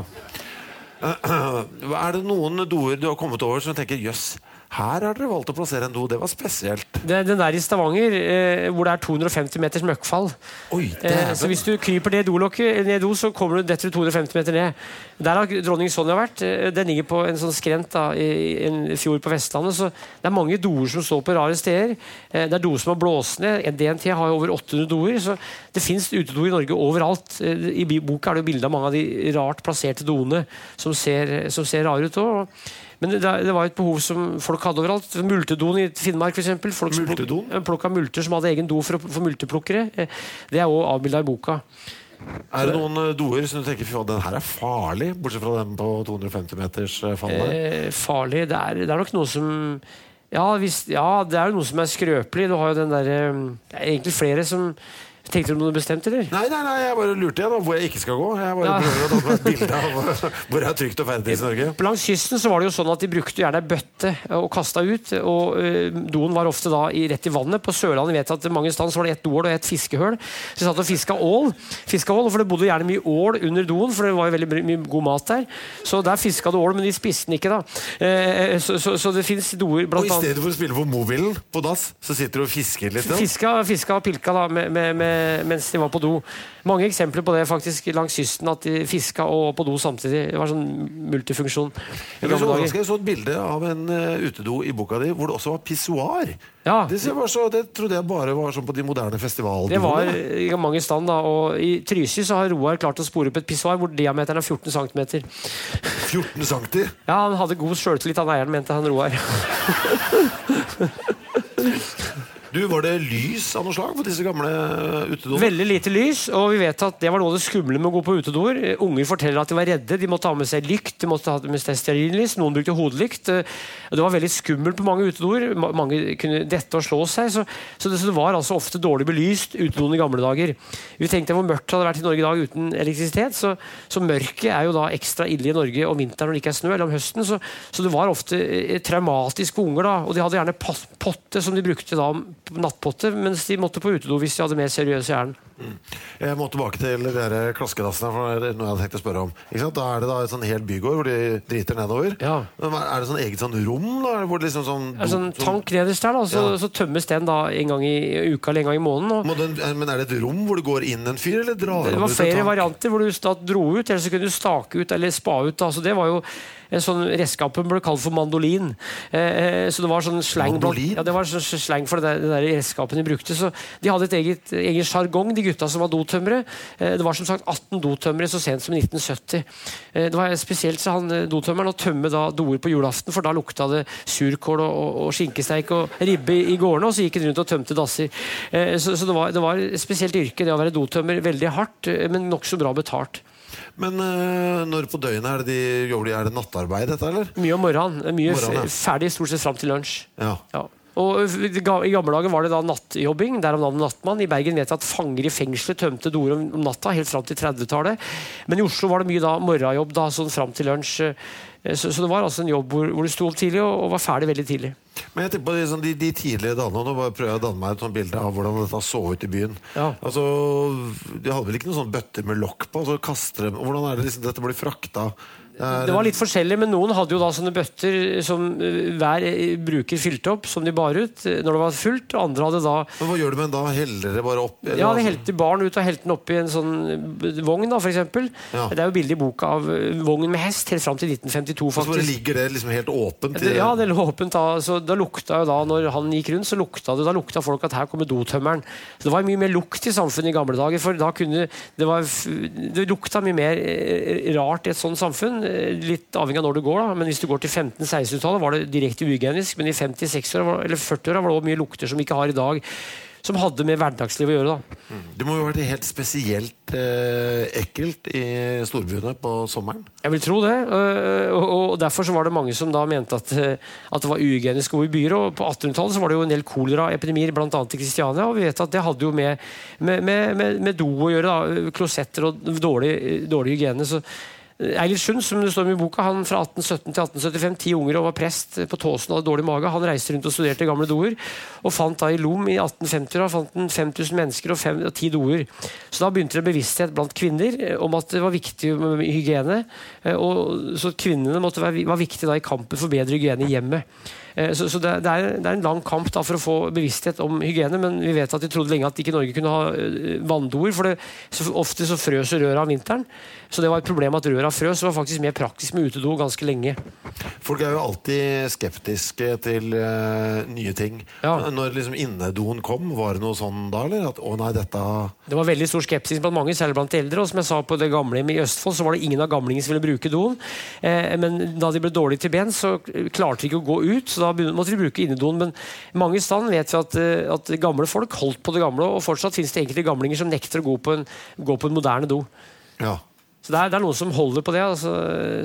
Er det noen doer du har kommet over som tenker jøss, her har dere valgt å plassere en do, det var spesielt. Det, den der i Stavanger, eh, hvor det er 250 meters møkkfall. Oi, Eh, så hvis du kryper det dolokket ned do, så kommer du detter du 250 meter ned. Der har dronning Sonja vært. Eh, Den ligger på en sånn skrent da, i en fjord på Vestlandet. Så det er mange doer som står på rare steder. Eh, Det er doer som har blåst ned. DNT har jo over 800 doer. Så det fins utedoer i Norge overalt. Eh, I boka er det jo bilde av mange av de rart plasserte doene som ser, som ser rare ut òg. Men det, det var et behov som folk hadde overalt. Multedoen i Finnmark, f.eks. Folk som Multedoen? eh, plukka multer som hadde egen do for, for multeplukkere. Eh, Det er òg avbilda i boka. Er det noen eh, doer som du tenker fy den her er farlig, bortsett fra den på 250 meters fall fallet? Eh, farlig det er, det er nok noe som ja, hvis, ja, det er jo noe som er skrøpelig. Du har jo den derre Det er egentlig flere som Tenkte du noe bestemt, eller? Nei, nei, nei, jeg bare lurte igjen hvor jeg ikke skal gå. Jeg bare prøver å ta meg et bilde av hvor det er trygt og ferdig i Norge. Langs kysten så var det jo sånn at de brukte gjerne bøtte og kasta ut. og øh, Doen var ofte da i, rett i vannet. På Sørlandet vet jeg at mange steder var det ett doål og ett fiskehøl. Så de satt og fiska ål. Fiska ål, For det bodde gjerne mye ål under doen, for det var jo veldig mye- god mat der. Så der fiska du ål, men de spiste den ikke, da. Eh, så, så, så det fins doer Og i stedet for å spille på mobilen på dass, så sitter du og fisker litt. da. Fiska, fiska og pilka da, med, med, mens de var på do. Mange eksempler på det faktisk langs kysten, at de fiska og på do samtidig. Det var sånn multifunksjon. Jeg ble så overrasket. Jeg så et bilde av en eh, utedo i boka di hvor det også var pissoar. Ja. Det, så, det trodde jeg bare var sånn på de moderne festivalene. Det var i mange stand da, og I Trysil så har Roar klart å spore opp et pissoar hvor diameteren er 14 cm. 14 cm. Ja, han hadde god sjøltillit, han eieren, mente han Roar. Du, Var det lys av noe slag på disse gamle utedoene? Veldig lite lys, og vi vet at det var noe av det skumle med å gå på utedoer. Unger forteller at de var redde, de måtte ha med seg lykt, de måtte ha med seg stearinlys, noen brukte hodelykt. Det var veldig skummelt på mange utedoer. Mange kunne dette og slå seg. Så, så, det, så det var altså ofte dårlig belyst utedoen i gamle dager. Vi tenkte hvor mørkt det hadde vært i Norge i dag uten elektrisitet. Så, så mørket er jo da ekstra ille i Norge om vinteren når det ikke er snø, eller om høsten. Så, så det var ofte eh, traumatisk for unger, da. Og de hadde gjerne potte som de brukte da nattpotte, mens de måtte på utedo hvis de hadde mer seriøse Mm. Jeg må tilbake til de klaskedassene. For det er noe jeg hadde tenkt å spørre om Ikke sant? Da er det da et sånn helt bygård hvor de driter nedover. Ja. Men Er det sånn eget sånn rom? da? Hvor det liksom sånn, er sånn do- tank nederst der, da, så, Ja. så tømmes den da en gang i uka eller en gang i måneden. Og den, men er det et rom hvor det går inn en fyr, eller drar det han var ut en flere varianter hvor du da dro ut, eller så kunne du stake ut eller spa ut. Da. Så det var jo en sånn Redskapen ble kalt for mandolin. Eh, eh, så det var sånn slang? Ja, det var sånn slang for det der, det der redskapet de brukte. Så de hadde et eget egen sjargong, de gutta som var dotømmere. Eh, det var som sagt 18 dotømmere så sent som i 1970. Eh, det var spesielt så han dotømmeren å tømme da doer på julaften, for da lukta det surkål og, og, og skinkesteik og ribbe i gårdene, og så gikk han rundt og tømte dasser. Så så det, var, det var et spesielt yrke, det å være dotømmer. Veldig hardt, men nokså bra betalt. Men uh, når på døgnet er det de jobber? Er det nattarbeid, dette, eller? Mye om morgenen. Mye Morgenen, ja. ferdig stort sett fram til lunsj. Ja. Ja. Og i gamle dager var det da nattjobbing. Derav navnet Nattmann. I Bergen vet jeg at fanger i fengselet tømte doer om natta helt fram til 30-tallet. Men i Oslo var det mye da morgenjobb da, sånn fram til lunsj. Eh, Så, så det var altså en jobb hvor, hvor du sto opp tidlig og, og var ferdig veldig tidlig. Men jeg tenker på de, sånn, de, de tidlige dagene Nå prøver jeg å danne meg et sånt bilde av hvordan dette så ut i byen. Ja. Altså, De hadde vel ikke noen sånne bøtter med lokk på? Altså, kaster dem, hvordan er det liksom, dette blir frakta? Det var litt forskjellig, men noen hadde jo da sånne bøtter som eh, hver eh, bruker fylte opp, som de bar ut eh, når det var fullt. Og andre hadde da Men Hva gjør du med den da? Heller det bare opp? eller Ja, de helte barn ut og helte den oppi en sånn vogn, da, eksempel. Ja. Det er jo bilde i boka av vognen med hest helt fram til 1952, faktisk. så bare ligger det liksom helt åpent? i- Ja, det lå åpent da. Så da lukta jo da, når han gikk rundt, så lukta det Da lukta folk at her kommer dotømmeren. Så det var mye mer lukt i samfunnet i gamle dager. For da kunne Det, var, det lukta mye mer rart i et sånt samfunn. Eh, Litt avhengig av når du går, da. Men hvis du går til 15-16-tallet, var det direkte uhygienisk. Men i 50-60-åra eller 40-åra var det også mye lukter som vi ikke har i dag. Som hadde med hverdagsliv å gjøre. da Det må jo ha vært helt spesielt eh, ekkelt i storbyene på sommeren? Jeg vil tro det. øh, Og og derfor så var det mange som da mente at, øh, at det var uhygienisk å bo i byer. Og på 1800-tallet så var det jo en del koleraepidemier, bl.a. i Kristiania. Og vi vet at det hadde jo med, med, med, med, med do å gjøre. da, Klosetter og dårlig, dårlig hygiene. så Eilert Sund, som det står om i boka, han fra 1817 til 1875, ti unger og var prest på Tåsen og hadde dårlig mage. Han reiste rundt og studerte gamle doer, og fant da i Lom i 1850-åra fant han 5000 mennesker og, fem, og ti doer. Så da begynte det bevissthet blant kvinner eh, om at det var viktig med hygiene. eh, Og så kvinnene være, var viktige da i kampen for bedre hygiene i hjemmet. Eh, Så, så det, det, er, det er en lang kamp da for å få bevissthet om hygiene, men vi vet at de trodde lenge at ikke Norge kunne ha vanndoer, for det, så ofte så frøs røra om vinteren. Så det var et problem at røra frøs. Det var faktisk mer praktisk med utedo ganske lenge. Folk er jo alltid skeptiske til uh, nye ting. Ja. Når liksom innedoen kom, var det noe sånn da, eller? At å nei, dette Det var veldig stor skepsis blant mange, særlig blant de eldre. Og som jeg sa på det gamlehjemmet i Østfold, så var det ingen av gamlingene som ville bruke doen. Eh, men da de ble dårlige til bens, så klarte de ikke å gå ut, så da måtte de bruke innedoen. Men mange steder vet vi at, eh, at gamle folk holdt på det gamle, og fortsatt finnes det enkelte gamlinger som nekter å gå på en, gå på en moderne do. Ja. Så det er, det er noen som holder på det. Altså,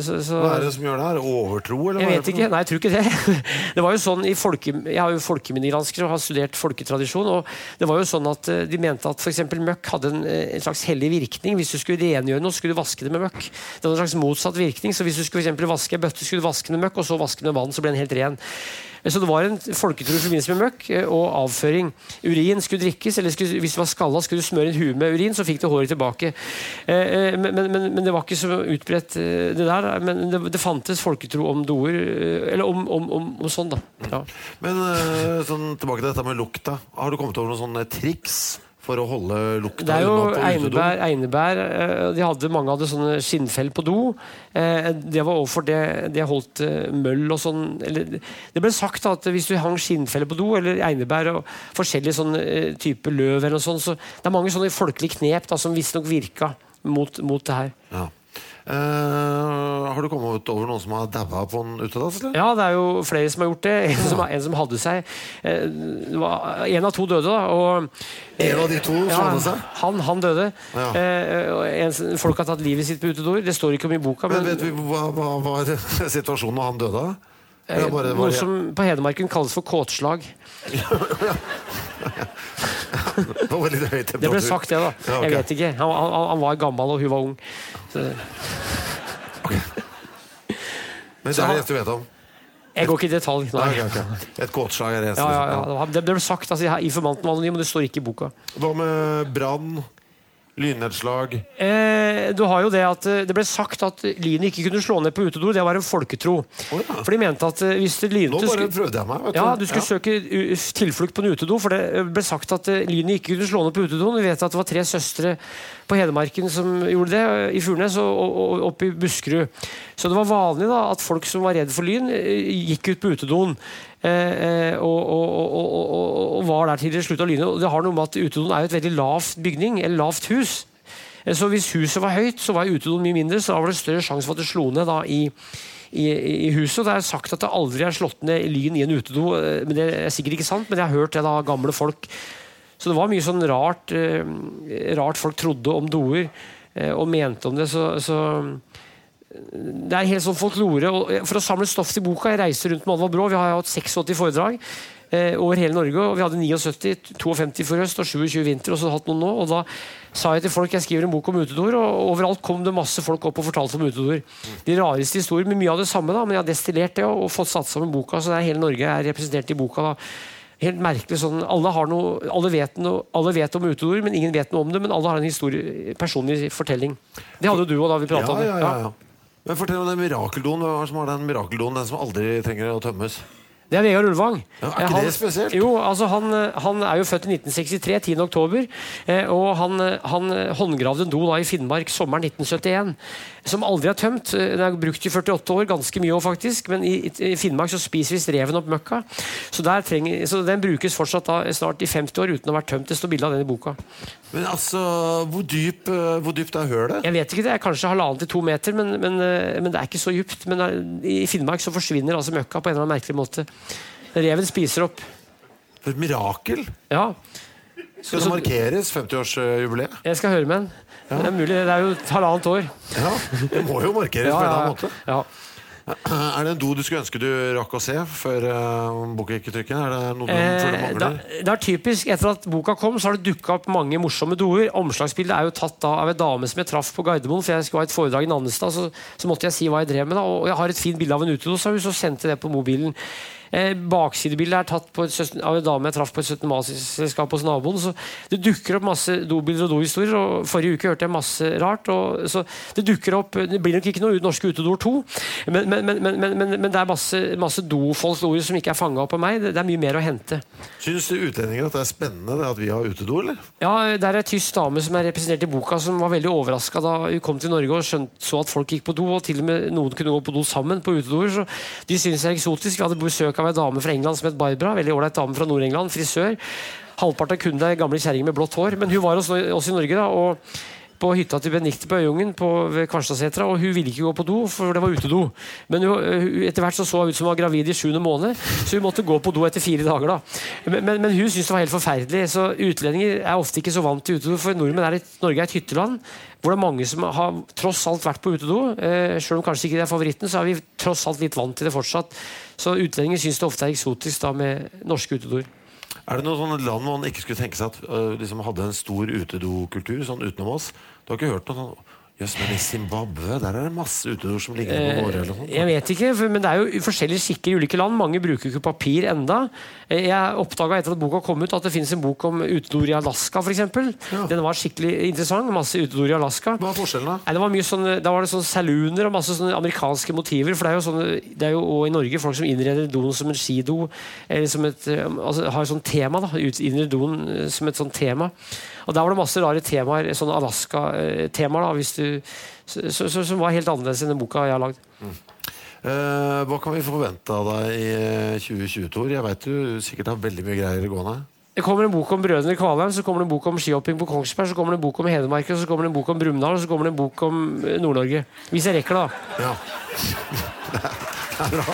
så, så, Hva er det som gjør det? her? overtro? Eller jeg vet ikke. Nei, jeg tror ikke det. Det var jo sånn i folke, Jeg har jo folkeminnegransker og har studert folketradisjon. og det var jo sånn at eh, De mente at f.eks. møkk hadde en, eh, en slags hellig virkning. Hvis du skulle rengjøre noe, skulle du vaske det med møkk. Det hadde en slags motsatt virkning. så Hvis du skulle for vaske en bøtte, skulle du vaske den med møkk, og så vaske den med vann, så ble den helt ren. Eh, Så det var en folketro i forbindelse med møkk eh, og avføring. Urin skulle drikkes, eller skulle, hvis du var skalla, skulle du smøre inn huet med urin, så fikk du håret tilbake. Eh, Men, men, men, det var ikke så utbredt, det der. Men det, det fantes folketro om doer, eller om, om, om, om sånn, da. Ja. Men sånn, tilbake til dette med lukta. Har du kommet over noen sånne triks for å holde lukta Det er jo einebær, einebær eh, de hadde, Mange hadde sånne skinnfell på do. Eh, Det var overfor det de holdt eh, møll og sånn Det ble sagt at hvis du hang skinnfeller på do, eller einebær og forskjellige sånne eh, typer løv, eller noe sånt, så det er mange sånne folkelige knep da, som visstnok virka mot, mot det her. Ja. Eh, har du kommet over noen som har daua på en utedass? Ja, det er jo flere som har gjort det. En som, en som hadde seg. eh, var en av to døde, da. Og, En av de to som hadde seg? Han, han døde. Ja. Eh, en, folk har tatt livet sitt på utedoer. Det står ikke om i boka. Men Men, vet vi hva, hva var situasjonen da han døde? Bare, bare- noe som på Hedmarken kalles for kåtslag. Det ble sagt, det, da. Jeg vet ikke. Han, han, han var gammel, og hun var ung. Så, Men det er det du vet om? jeg går ikke i detalj. Nei. Nei, okay, okay. Et kåtslag er det eneste. Ja, ja, ja. Det ble sagt, altså, Informanten var anonym, men det står ikke i boka. Hva med brann? Lynnedslag? Eh, du har jo Det at eh, det ble sagt at lynet ikke kunne slå ned på utedo. Det var en folketro. Oh, ja. For de mente at eh, hvis det Nå bare prøvde jeg meg. Ja, du skulle søke tilflukt på en utedo, for det ble sagt at eh, lynet ikke kunne slå ned på utedoen. Vi vet at det var tre søstre på Hedmarken som gjorde det, eh, i Furnes og, og, oppe i Buskerud. Så det var vanlig da at folk som var redd for lyn, eh, gikk ut på utedoen. Eh, eh, Og, og, og, og, var der til det slutta å lyne. Det har noe med at utedoen er jo et veldig lavt bygning, eller lavt hus. Eh, Så hvis huset var høyt, så var utedoen mye mindre, så da var det større sjanse for at det slo ned da i i, i huset. Det er sagt at det aldri er slått ned lyn i en utedo. men Det er sikkert ikke sant, men jeg har hørt det av gamle folk. Så det var mye sånn rart, rart folk trodde om doer og mente om det. Så, så det er helt sånn folklore. For å samle stoff til boka Jeg reiser rundt med Alvar Brå. Vi har hatt 86 foredrag eh, over hele Norge. og Vi hadde 79, 52 for høst og 27 vinter. Og så hatt noen nå, og da sa jeg til folk jeg skriver en bok om utedoer, og overalt kom det masse folk opp og fortalte om utedoer. De rareste historier, men mye av det samme, da, men jeg har destillert det og, fått satt sammen boka. Så det er hele Norge er representert i boka. da Helt merkelig sånn, Alle, har noe, alle, vet noe, alle vet om utedoer, men ingen vet noe om det. Men alle har en historie, personlig fortelling. Det hadde jo du òg da vi prata Ja, om det. ja, ja. Men Fortell om den mirakeldoen. Hva er det som har den mirakeldoen? Den som aldri trenger å tømmes? Det er Vegard Ulvang. Ja, er ikke han, det spesielt? Jo, altså han, han er jo født i 1963, 10. oktober. eh, Og han, han håndgravde en do da i Finnmark sommeren 1971, som aldri er tømt. Eh, Den er brukt i 48 år, ganske mye òg faktisk, men i, i Finnmark så spiser visst reven opp møkka. Så, der trenger, så den brukes fortsatt da snart i 50 år uten å ha vært tømt. Det står bilde av den i boka. Men altså, hvor, dyp, eh, dypt er hølet? Jeg vet ikke det, er kanskje halvannen til to meter, men, men, eh, men det er ikke så dypt. Men eh, i Finnmark så forsvinner altså møkka på en eller annen merkelig måte. Reven spiser opp. For et mirakel! Ja. Skal det markeres 50-årsjubileet? Jeg skal høre med den. Det er mulig, det er jo et halvannet år. Ja, det må jo markeres på en eller annen måte. ja. Er det en do du skulle ønske du rakk å se før uh, boka gikk i trykken? Er det noe du Eh, mangler? det er typisk, Etter at boka kom, så har det dukka opp mange morsomme doer. Omslagsbildet er jo tatt da av en dame som jeg traff på Gardermoen. For jeg skulle ha et foredrag i Nannestad, så, så måtte jeg si hva jeg drev med. da, Og jeg har et fint bilde av en utedo, så sendte jeg det på mobilen. Eh, baksidebildet er tatt på et 17, av en dame jeg traff på et 17. mai-selskap hos naboen. Så det dukker opp masse dobilder og dohistorier. og Forrige uke hørte jeg masse rart. Og, så det dukker opp, det blir nok ikke noe norske utedoer 2, men, men, men, men, men, men det er masse, masse dofolksord som ikke er fanga opp av meg. Det, det er mye mer å hente. Syns utlendinger at det er spennende det at vi har utedo, eller? Ja, det er en tysk dame som er representert i boka, som var veldig overraska da hun kom til Norge og skjønt, så at folk gikk på do, og til og med noen kunne gå på do sammen på utedoer. Så de syns det er eksotisk. Vi hadde besøk av en dame fra England som het Barbara. Veldig ålreit dame fra Nord-England. Frisør. Halvparten av kundene er gamle kjerringer med blått hår. Men hun var hos oss i Norge, da. og på hytta til Benikte på Øyungen på, ved Kvarstadsetra, og hun ville ikke gå på do, for det var utedo. Men hun, etter hvert så, så hun ut som hun var gravid i sjuende måned, så hun måtte gå på do etter fire dager. da. Men, men, men hun syntes det var helt forferdelig. Så utlendinger er ofte ikke så vant til utedo, for nordmenn er et, Norge er et hytteland hvor det er mange som har tross alt vært på utedo. Eh, selv om kanskje ikke det er favoritten, så er vi tross alt litt vant til det fortsatt. Så utlendinger syns det ofte er eksotisk da med norske utedoer. Er det noe sånne land hvor man ikke skulle tenke seg at uh, liksom hadde en stor utedokultur sånn utenom oss? Du har ikke hørt noe sånn Jøss, men i Zimbabwe der er det masse utedoer som ligger på våre eller noe. Jeg vet ikke, men det er jo forskjellige skikker i ulike land. Mange bruker ikke papir enda. Eh, jeg oppdaga etter at boka kom ut at det finnes en bok om utedoer i Alaska f.eks. Ja. Den var skikkelig interessant. Masse utedoer i Alaska. Hva er forskjellen, da? Nei, det var mye sånne, da var det sånne saluner og masse sånne amerikanske motiver. For det er jo, sånne, det er jo også i Norge folk som innreder doen som en skido. Eller som et, eh, altså, har et sånt tema. da, Innreder doen eh, som et sånt tema. Og der var det masse rare temaer, sånn Alaska-temaer, da, hvis du, så, så, så, som var helt annerledes enn den boka jeg har lagd. Eh, hva kan vi forvente av deg i eh, 2020, Tor? Jeg vet du sikkert har veldig mye greier gående. Det kommer en bok om brødrene Kvalheim, så kommer det en bok om skihopping på Kongsberg, så kommer det en bok om Hedmarken, så kommer det en bok om Brumunddal, og så kommer det en bok om eh, Nord-Norge. Hvis jeg rekker det, da. Ja. det er bra.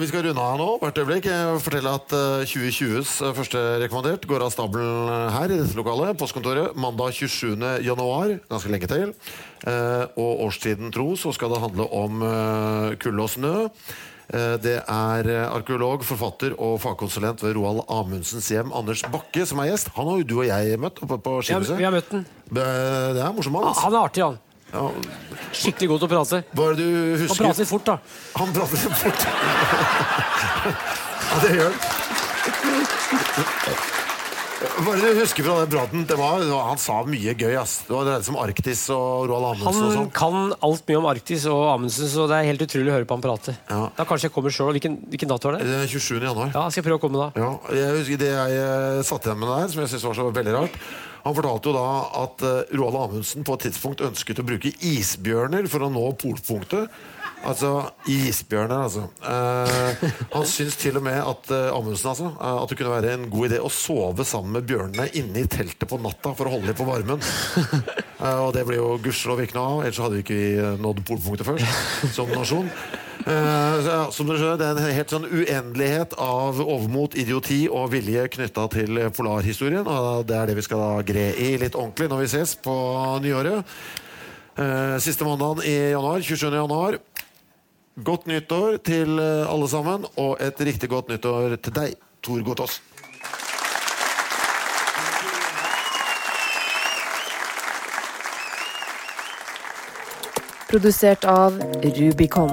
Vi skal runde av nå hvert øyeblikk. Fortelle at eh, 2020s eh, første rekommandert går av stabelen eh, her i dette lokalet. Postkontoret mandag 27. januar. Ganske lenge til. Eh, og årstiden tro så skal det handle om eh, kulde og snø. Eh, Det er eh, arkeolog, forfatter og fagkonsulent ved Roald Amundsens hjem, Anders Bakke, som er gjest. Han har jo du og jeg møtt oppe på har, vi har møtt den. Det er morsomt, morsom mann. altså. Han er artig, han. Ja, Skikkelig god til å prate. Bare du husker... Han prater fort, da. Han prater fort. ja, det gjør han. Hva er det du husker fra den praten? Det var, han sa mye gøy. ass. Det var dreide seg om Arktis og Roald Amundsen og Han sånn. kan alt mye om Arktis og Amundsen, så det er helt utrolig å høre på han prate. Ja. Da kanskje jeg kommer sjøl. Hvilken, hvilken dato er det? Det er 27. januar. Ja, skal jeg prøve å komme da. Ja, jeg husker Det jeg satt igjen med der, som jeg synes var så veldig rart Han fortalte jo da at eh, Roald Amundsen på et tidspunkt ønsket å bruke isbjørner for å nå polpunktet. Altså isbjørner, altså. Eh, han syns til og med at eh, Amundsen altså, eh, At det kunne være en god idé å sove sammen med bjørnene inne i teltet på natta for å holde dem på varmen. Eh, og det ble jo gudskjelov ikke noe av, ellers hadde vi ikke nådd polpunktet først som nasjon. Eh, som dere skjønner, Det er en helt sånn uendelighet av overmot, idioti og vilje knytta til polarhistorien. Og det er det vi skal da gre i litt ordentlig når vi ses på nyåret. Eh, siste mandagen i januar, 27. januar. Godt nyttår til eh, alle sammen, og et riktig godt nyttår til deg, Tor Gotaas. Produsert av Rubicon.